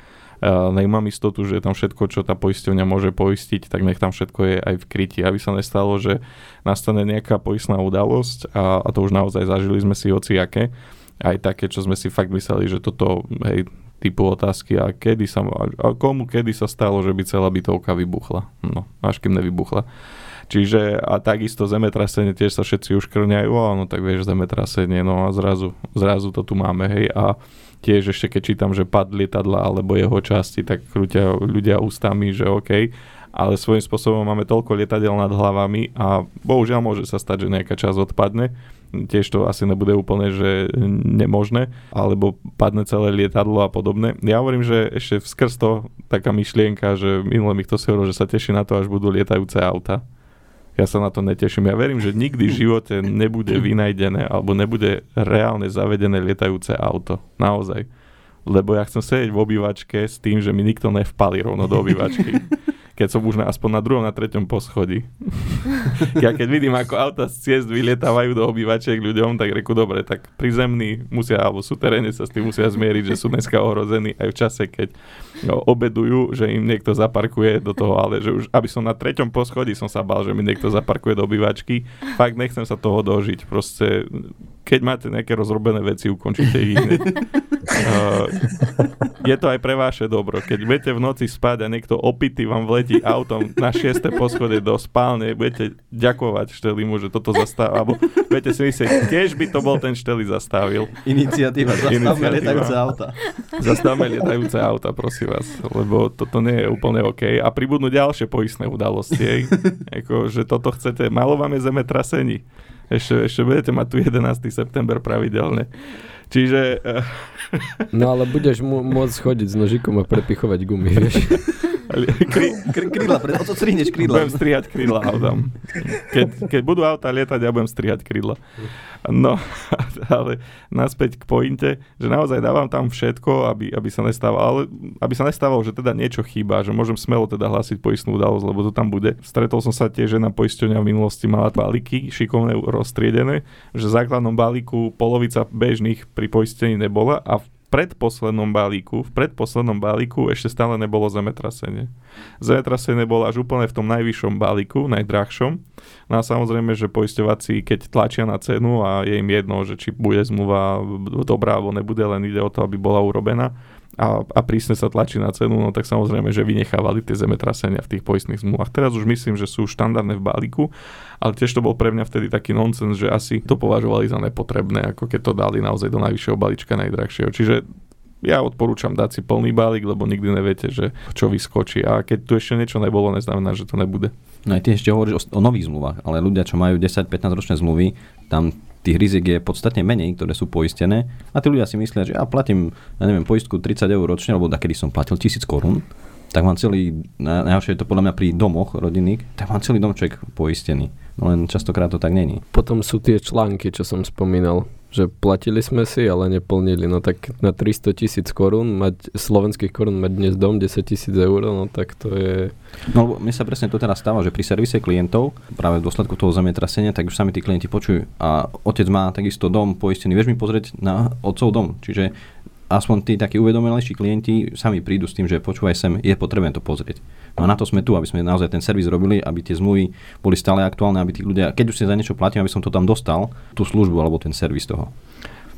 Speaker 2: uh, istotu, že tam všetko, čo tá poisťovňa môže poistiť, tak nech tam všetko je aj v kryti, aby sa nestalo, že nastane nejaká poistná udalosť a, a to už naozaj zažili sme si aké aj také, čo sme si fakt mysleli, že toto, hej, typu otázky a kedy sa, a komu kedy sa stalo, že by celá bytovka vybuchla. No, až kým nevybuchla. Čiže a takisto zemetrasenie tiež sa všetci už krňajú, no tak vieš, zemetrasenie, no a zrazu, zrazu to tu máme, hej, a tiež ešte keď čítam, že pad lietadla alebo jeho časti, tak ľudia, ľudia ústami, že OK, ale svojím spôsobom máme toľko lietadiel nad hlavami a bohužiaľ môže sa stať, že nejaká časť odpadne, tiež to asi nebude úplne, že nemožné, alebo padne celé lietadlo a podobné. Ja hovorím, že ešte skrz to taká myšlienka, že minule mi kto si hovoril, že sa teší na to, až budú lietajúce auta. Ja sa na to neteším. Ja verím, že nikdy v živote nebude vynajdené alebo nebude reálne zavedené lietajúce auto. Naozaj. Lebo ja chcem sedieť v obývačke s tým, že mi nikto nevpali rovno do obývačky (laughs) keď som už na, aspoň na druhom, na treťom poschodí. (laughs) ja keď vidím, ako auta z ciest vylietávajú do obývačiek ľuďom, tak reku, dobre, tak prizemní musia, alebo teréne sa s tým musia zmieriť, že sú dneska ohrození aj v čase, keď no, obedujú, že im niekto zaparkuje do toho, ale že už, aby som na treťom poschodí som sa bal, že mi niekto zaparkuje do obývačky. Fakt nechcem sa toho dožiť. Proste keď máte nejaké rozrobené veci, ukončite ich hneď. (laughs) Uh, je to aj pre vaše dobro. Keď budete v noci spať a niekto opity vám vletí autom na šieste poschodie do spálne, budete ďakovať Štelimu, že toto zastavil. Alebo budete si myslieť, tiež by to bol ten Šteli zastavil.
Speaker 3: Iniciatíva, zastavme lietajúce auta.
Speaker 2: Zastavme lietajúce auta, prosím vás, lebo toto nie je úplne OK. A pribudnú ďalšie poistné udalosti. Eko, (laughs) že toto chcete, malo vám je zemetrasení ešte, ešte budete mať tu 11. september pravidelne. Čiže... Eh,
Speaker 5: no ale budeš môcť chodiť s nožikom a prepichovať gumy, vieš. (laughs)
Speaker 3: Kry, kry, krídla, o to strihneš krídla.
Speaker 2: Budem strihať krídla autám. Keď, keď budú auta lietať, ja budem strihať krídla. No, (laughs) ale naspäť k pointe, že naozaj dávam tam všetko, aby, aby sa nestávalo, ale aby sa nestávalo, že teda niečo chýba, že môžem smelo teda hlásiť poistnú udalosť, lebo to tam bude. Stretol som sa tiež, že na poisťovňa v minulosti mala balíky šikovné roztriedené, že v základnom balíku polovica bežných pri poistení nebola a v predposlednom balíku, v predposlednom balíku ešte stále nebolo zemetrasenie. Zemetrasenie bolo až úplne v tom najvyššom balíku, najdrahšom. No a samozrejme, že poisťovací, keď tlačia na cenu a je im jedno, že či bude zmluva dobrá alebo nebude, len ide o to, aby bola urobená, a, a prísne sa tlačí na cenu, no tak samozrejme, že vynechávali tie zemetrasenia v tých poistných zmluvách. Teraz už myslím, že sú štandardné v balíku, ale tiež to bol pre mňa vtedy taký nonsens, že asi to považovali za nepotrebné, ako keď to dali naozaj do najvyššieho balíčka najdrahšieho. Čiže ja odporúčam dať si plný balík, lebo nikdy neviete, že čo vyskočí. A keď tu ešte niečo nebolo, neznamená, že to nebude.
Speaker 3: No aj ty ešte hovoríš o, o nových zmluvách, ale ľudia, čo majú 10-15 ročné zmluvy, tam tých rizik je podstatne menej, ktoré sú poistené a tí ľudia si myslia, že ja platím, ja neviem, poistku 30 eur ročne, alebo kedy som platil 1000 korún, tak mám celý, najhoršie je to podľa mňa pri domoch rodinných, tak mám celý domček poistený. No len častokrát to tak není.
Speaker 5: Potom sú tie články, čo som spomínal že platili sme si, ale neplnili. No tak na 300 tisíc korún, mať, slovenských korún mať dnes dom 10 tisíc eur, no tak to je...
Speaker 3: No lebo mne sa presne to teraz stáva, že pri servise klientov, práve v dôsledku toho zemetrasenia, tak už sami tí klienti počujú. A otec má takisto dom poistený, vieš mi pozrieť na otcov dom. Čiže aspoň tí takí uvedomelejší klienti sami prídu s tým, že počúvaj sem, je potrebné to pozrieť. No a na to sme tu, aby sme naozaj ten servis robili, aby tie zmluvy boli stále aktuálne, aby tí ľudia, keď už si za niečo platím, aby som to tam dostal, tú službu alebo ten servis toho.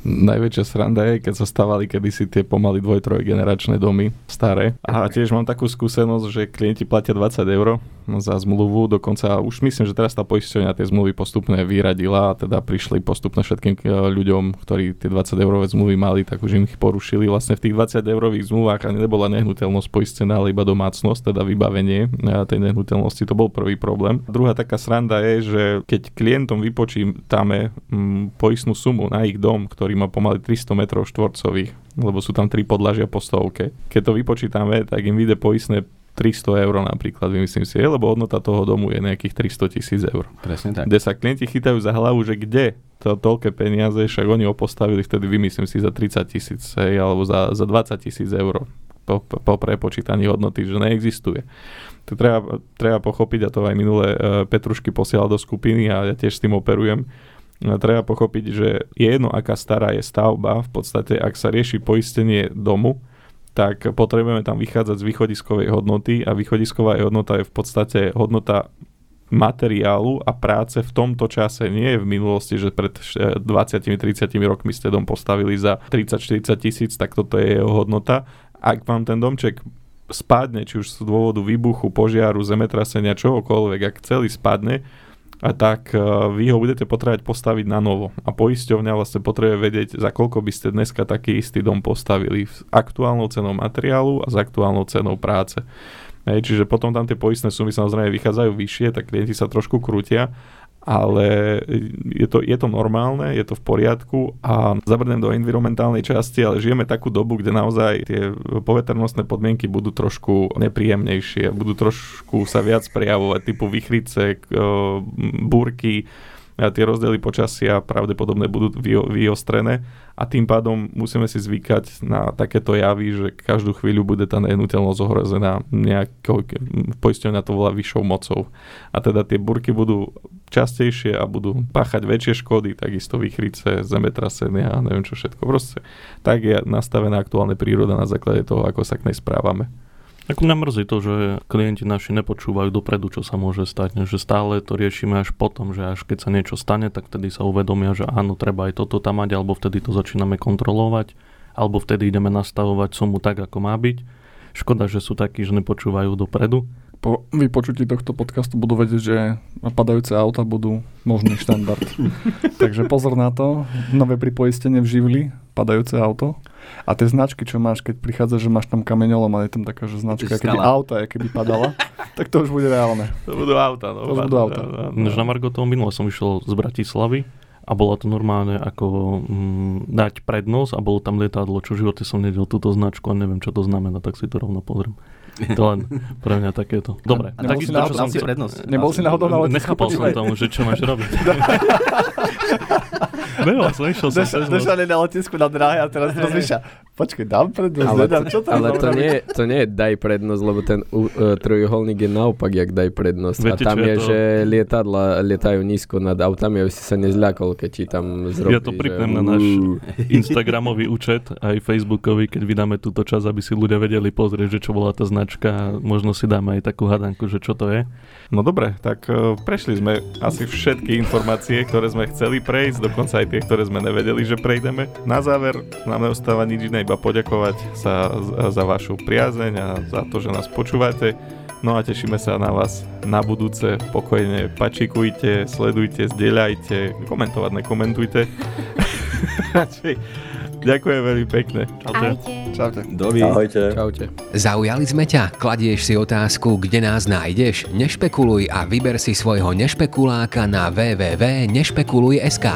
Speaker 2: Najväčšia sranda je, keď sa stávali kedysi tie pomaly dvoj, generačné domy staré. A tiež mám takú skúsenosť, že klienti platia 20 eur za zmluvu, dokonca už myslím, že teraz tá poisťovňa tie zmluvy postupne vyradila a teda prišli postupne všetkým e, ľuďom, ktorí tie 20 eurové zmluvy mali, tak už im ich porušili. Vlastne v tých 20 eurových zmluvách ani nebola nehnuteľnosť poistená, ale iba domácnosť, teda vybavenie e, tej nehnuteľnosti. To bol prvý problém. Druhá taká sranda je, že keď klientom vypočítame mm, poistnú sumu na ich dom, ktorý má pomaly 300 metrov štvorcových, lebo sú tam tri podlažia po stovke. Keď to vypočítame, tak im vyjde poistné 300 eur napríklad, vymyslím si, lebo hodnota toho domu je nejakých 300 tisíc eur.
Speaker 3: Presne tak.
Speaker 2: Kde sa klienti chytajú za hlavu, že kde to toľké peniaze, však oni ho postavili vtedy, vymyslím si, za 30 tisíc, alebo za, za 20 tisíc eur po, po prepočítaní hodnoty, že neexistuje. To treba, treba pochopiť, a to aj minulé uh, Petrušky posielal do skupiny a ja tiež s tým operujem, treba pochopiť, že je jedno, aká stará je stavba, v podstate, ak sa rieši poistenie domu, tak potrebujeme tam vychádzať z východiskovej hodnoty a východisková hodnota je v podstate hodnota materiálu a práce v tomto čase nie je v minulosti, že pred 20-30 rokmi ste dom postavili za 30-40 tisíc, tak toto je jeho hodnota. Ak vám ten domček spadne, či už z dôvodu výbuchu, požiaru, zemetrasenia, čohokoľvek, ak celý spadne, a tak e, vy ho budete potrebovať postaviť na novo. A poisťovňa vlastne potrebuje vedieť, za koľko by ste dneska taký istý dom postavili s aktuálnou cenou materiálu a s aktuálnou cenou práce. Hej, čiže potom tam tie poistné sumy samozrejme vychádzajú vyššie, tak klienti sa trošku krútia, ale je to, je to normálne, je to v poriadku a zabrnem do environmentálnej časti, ale žijeme takú dobu, kde naozaj tie poveternostné podmienky budú trošku nepríjemnejšie, budú trošku sa viac prejavovať, typu vychrice, búrky, a tie rozdiely počasia pravdepodobne budú vyostrené a tým pádom musíme si zvykať na takéto javy, že každú chvíľu bude tá nehnuteľnosť ohrozená nejakou, poisťovňa to volá vyššou mocou. A teda tie burky budú častejšie a budú páchať väčšie škody, takisto vychrice, zemetrasenia a neviem čo všetko. Proste tak je nastavená aktuálna príroda na základe toho, ako sa k nej správame.
Speaker 7: Ako mňa mrzí to, že klienti naši nepočúvajú dopredu, čo sa môže stať. Že stále to riešime až potom, že až keď sa niečo stane, tak vtedy sa uvedomia, že áno, treba aj toto tam mať, alebo vtedy to začíname kontrolovať, alebo vtedy ideme nastavovať sumu tak, ako má byť. Škoda, že sú takí, že nepočúvajú dopredu.
Speaker 4: Po vypočutí tohto podcastu budú vedieť, že padajúce auta budú možný štandard. (laughs) Takže pozor na to. Nové pripoistenie v živli, padajúce auto. A tie značky, čo máš, keď prichádza, že máš tam kameňolom a je tam taká, že značka, keby auta, keby padala, (laughs) tak to už bude reálne.
Speaker 2: To budú auta. No,
Speaker 4: to budú auta.
Speaker 7: No, na Margo toho minule som išiel z Bratislavy a bolo to normálne ako mm, dať prednosť a bolo tam lietadlo, čo v živote som nevidel túto značku a neviem, čo to znamená, tak si to rovno pozriem. To len pre mňa takéto. (laughs) Dobre,
Speaker 3: a takisto, čo som chcel... prednosť.
Speaker 4: Nebol si náhodou na letisku
Speaker 7: Nechápal som tomu, že čo máš robiť. (laughs) Som, išiel som.
Speaker 3: Došli na letisku na dráhe a teraz rozmýšľa, počkaj, dám prednosť, ale nedám, čo tam
Speaker 5: Ale to nie, to nie je daj prednosť, lebo ten uh, trojuholník je naopak, jak daj prednosť. Viete, a tam je, to... že lietadla lietajú nízko nad autami, aby si sa nezľakol, keď ti tam zrobí.
Speaker 7: Ja to pripnem na náš Instagramový účet, aj Facebookový, keď vydáme túto čas, aby si ľudia vedeli pozrieť, že čo bola tá značka. Možno si dáme aj takú hadanku, že čo to je.
Speaker 2: No dobre, tak uh, prešli sme asi všetky informácie, ktoré sme chceli prejsť, dokonca aj tie, ktoré sme nevedeli, že prejdeme. Na záver nám neostáva nič iné, iba poďakovať sa za vašu priazeň a za to, že nás počúvate. No a tešíme sa na vás na budúce. Pokojne pačikujte, sledujte, zdieľajte, komentovať nekomentujte. (laughs) (laughs) Ďakujem veľmi pekne.
Speaker 6: Čaute.
Speaker 4: Čaute.
Speaker 3: Dovi.
Speaker 8: Ahojte.
Speaker 5: Čaute.
Speaker 1: Zaujali sme ťa? Kladieš si otázku, kde nás nájdeš? Nešpekuluj a vyber si svojho nešpekuláka na www.nešpekuluj.sk.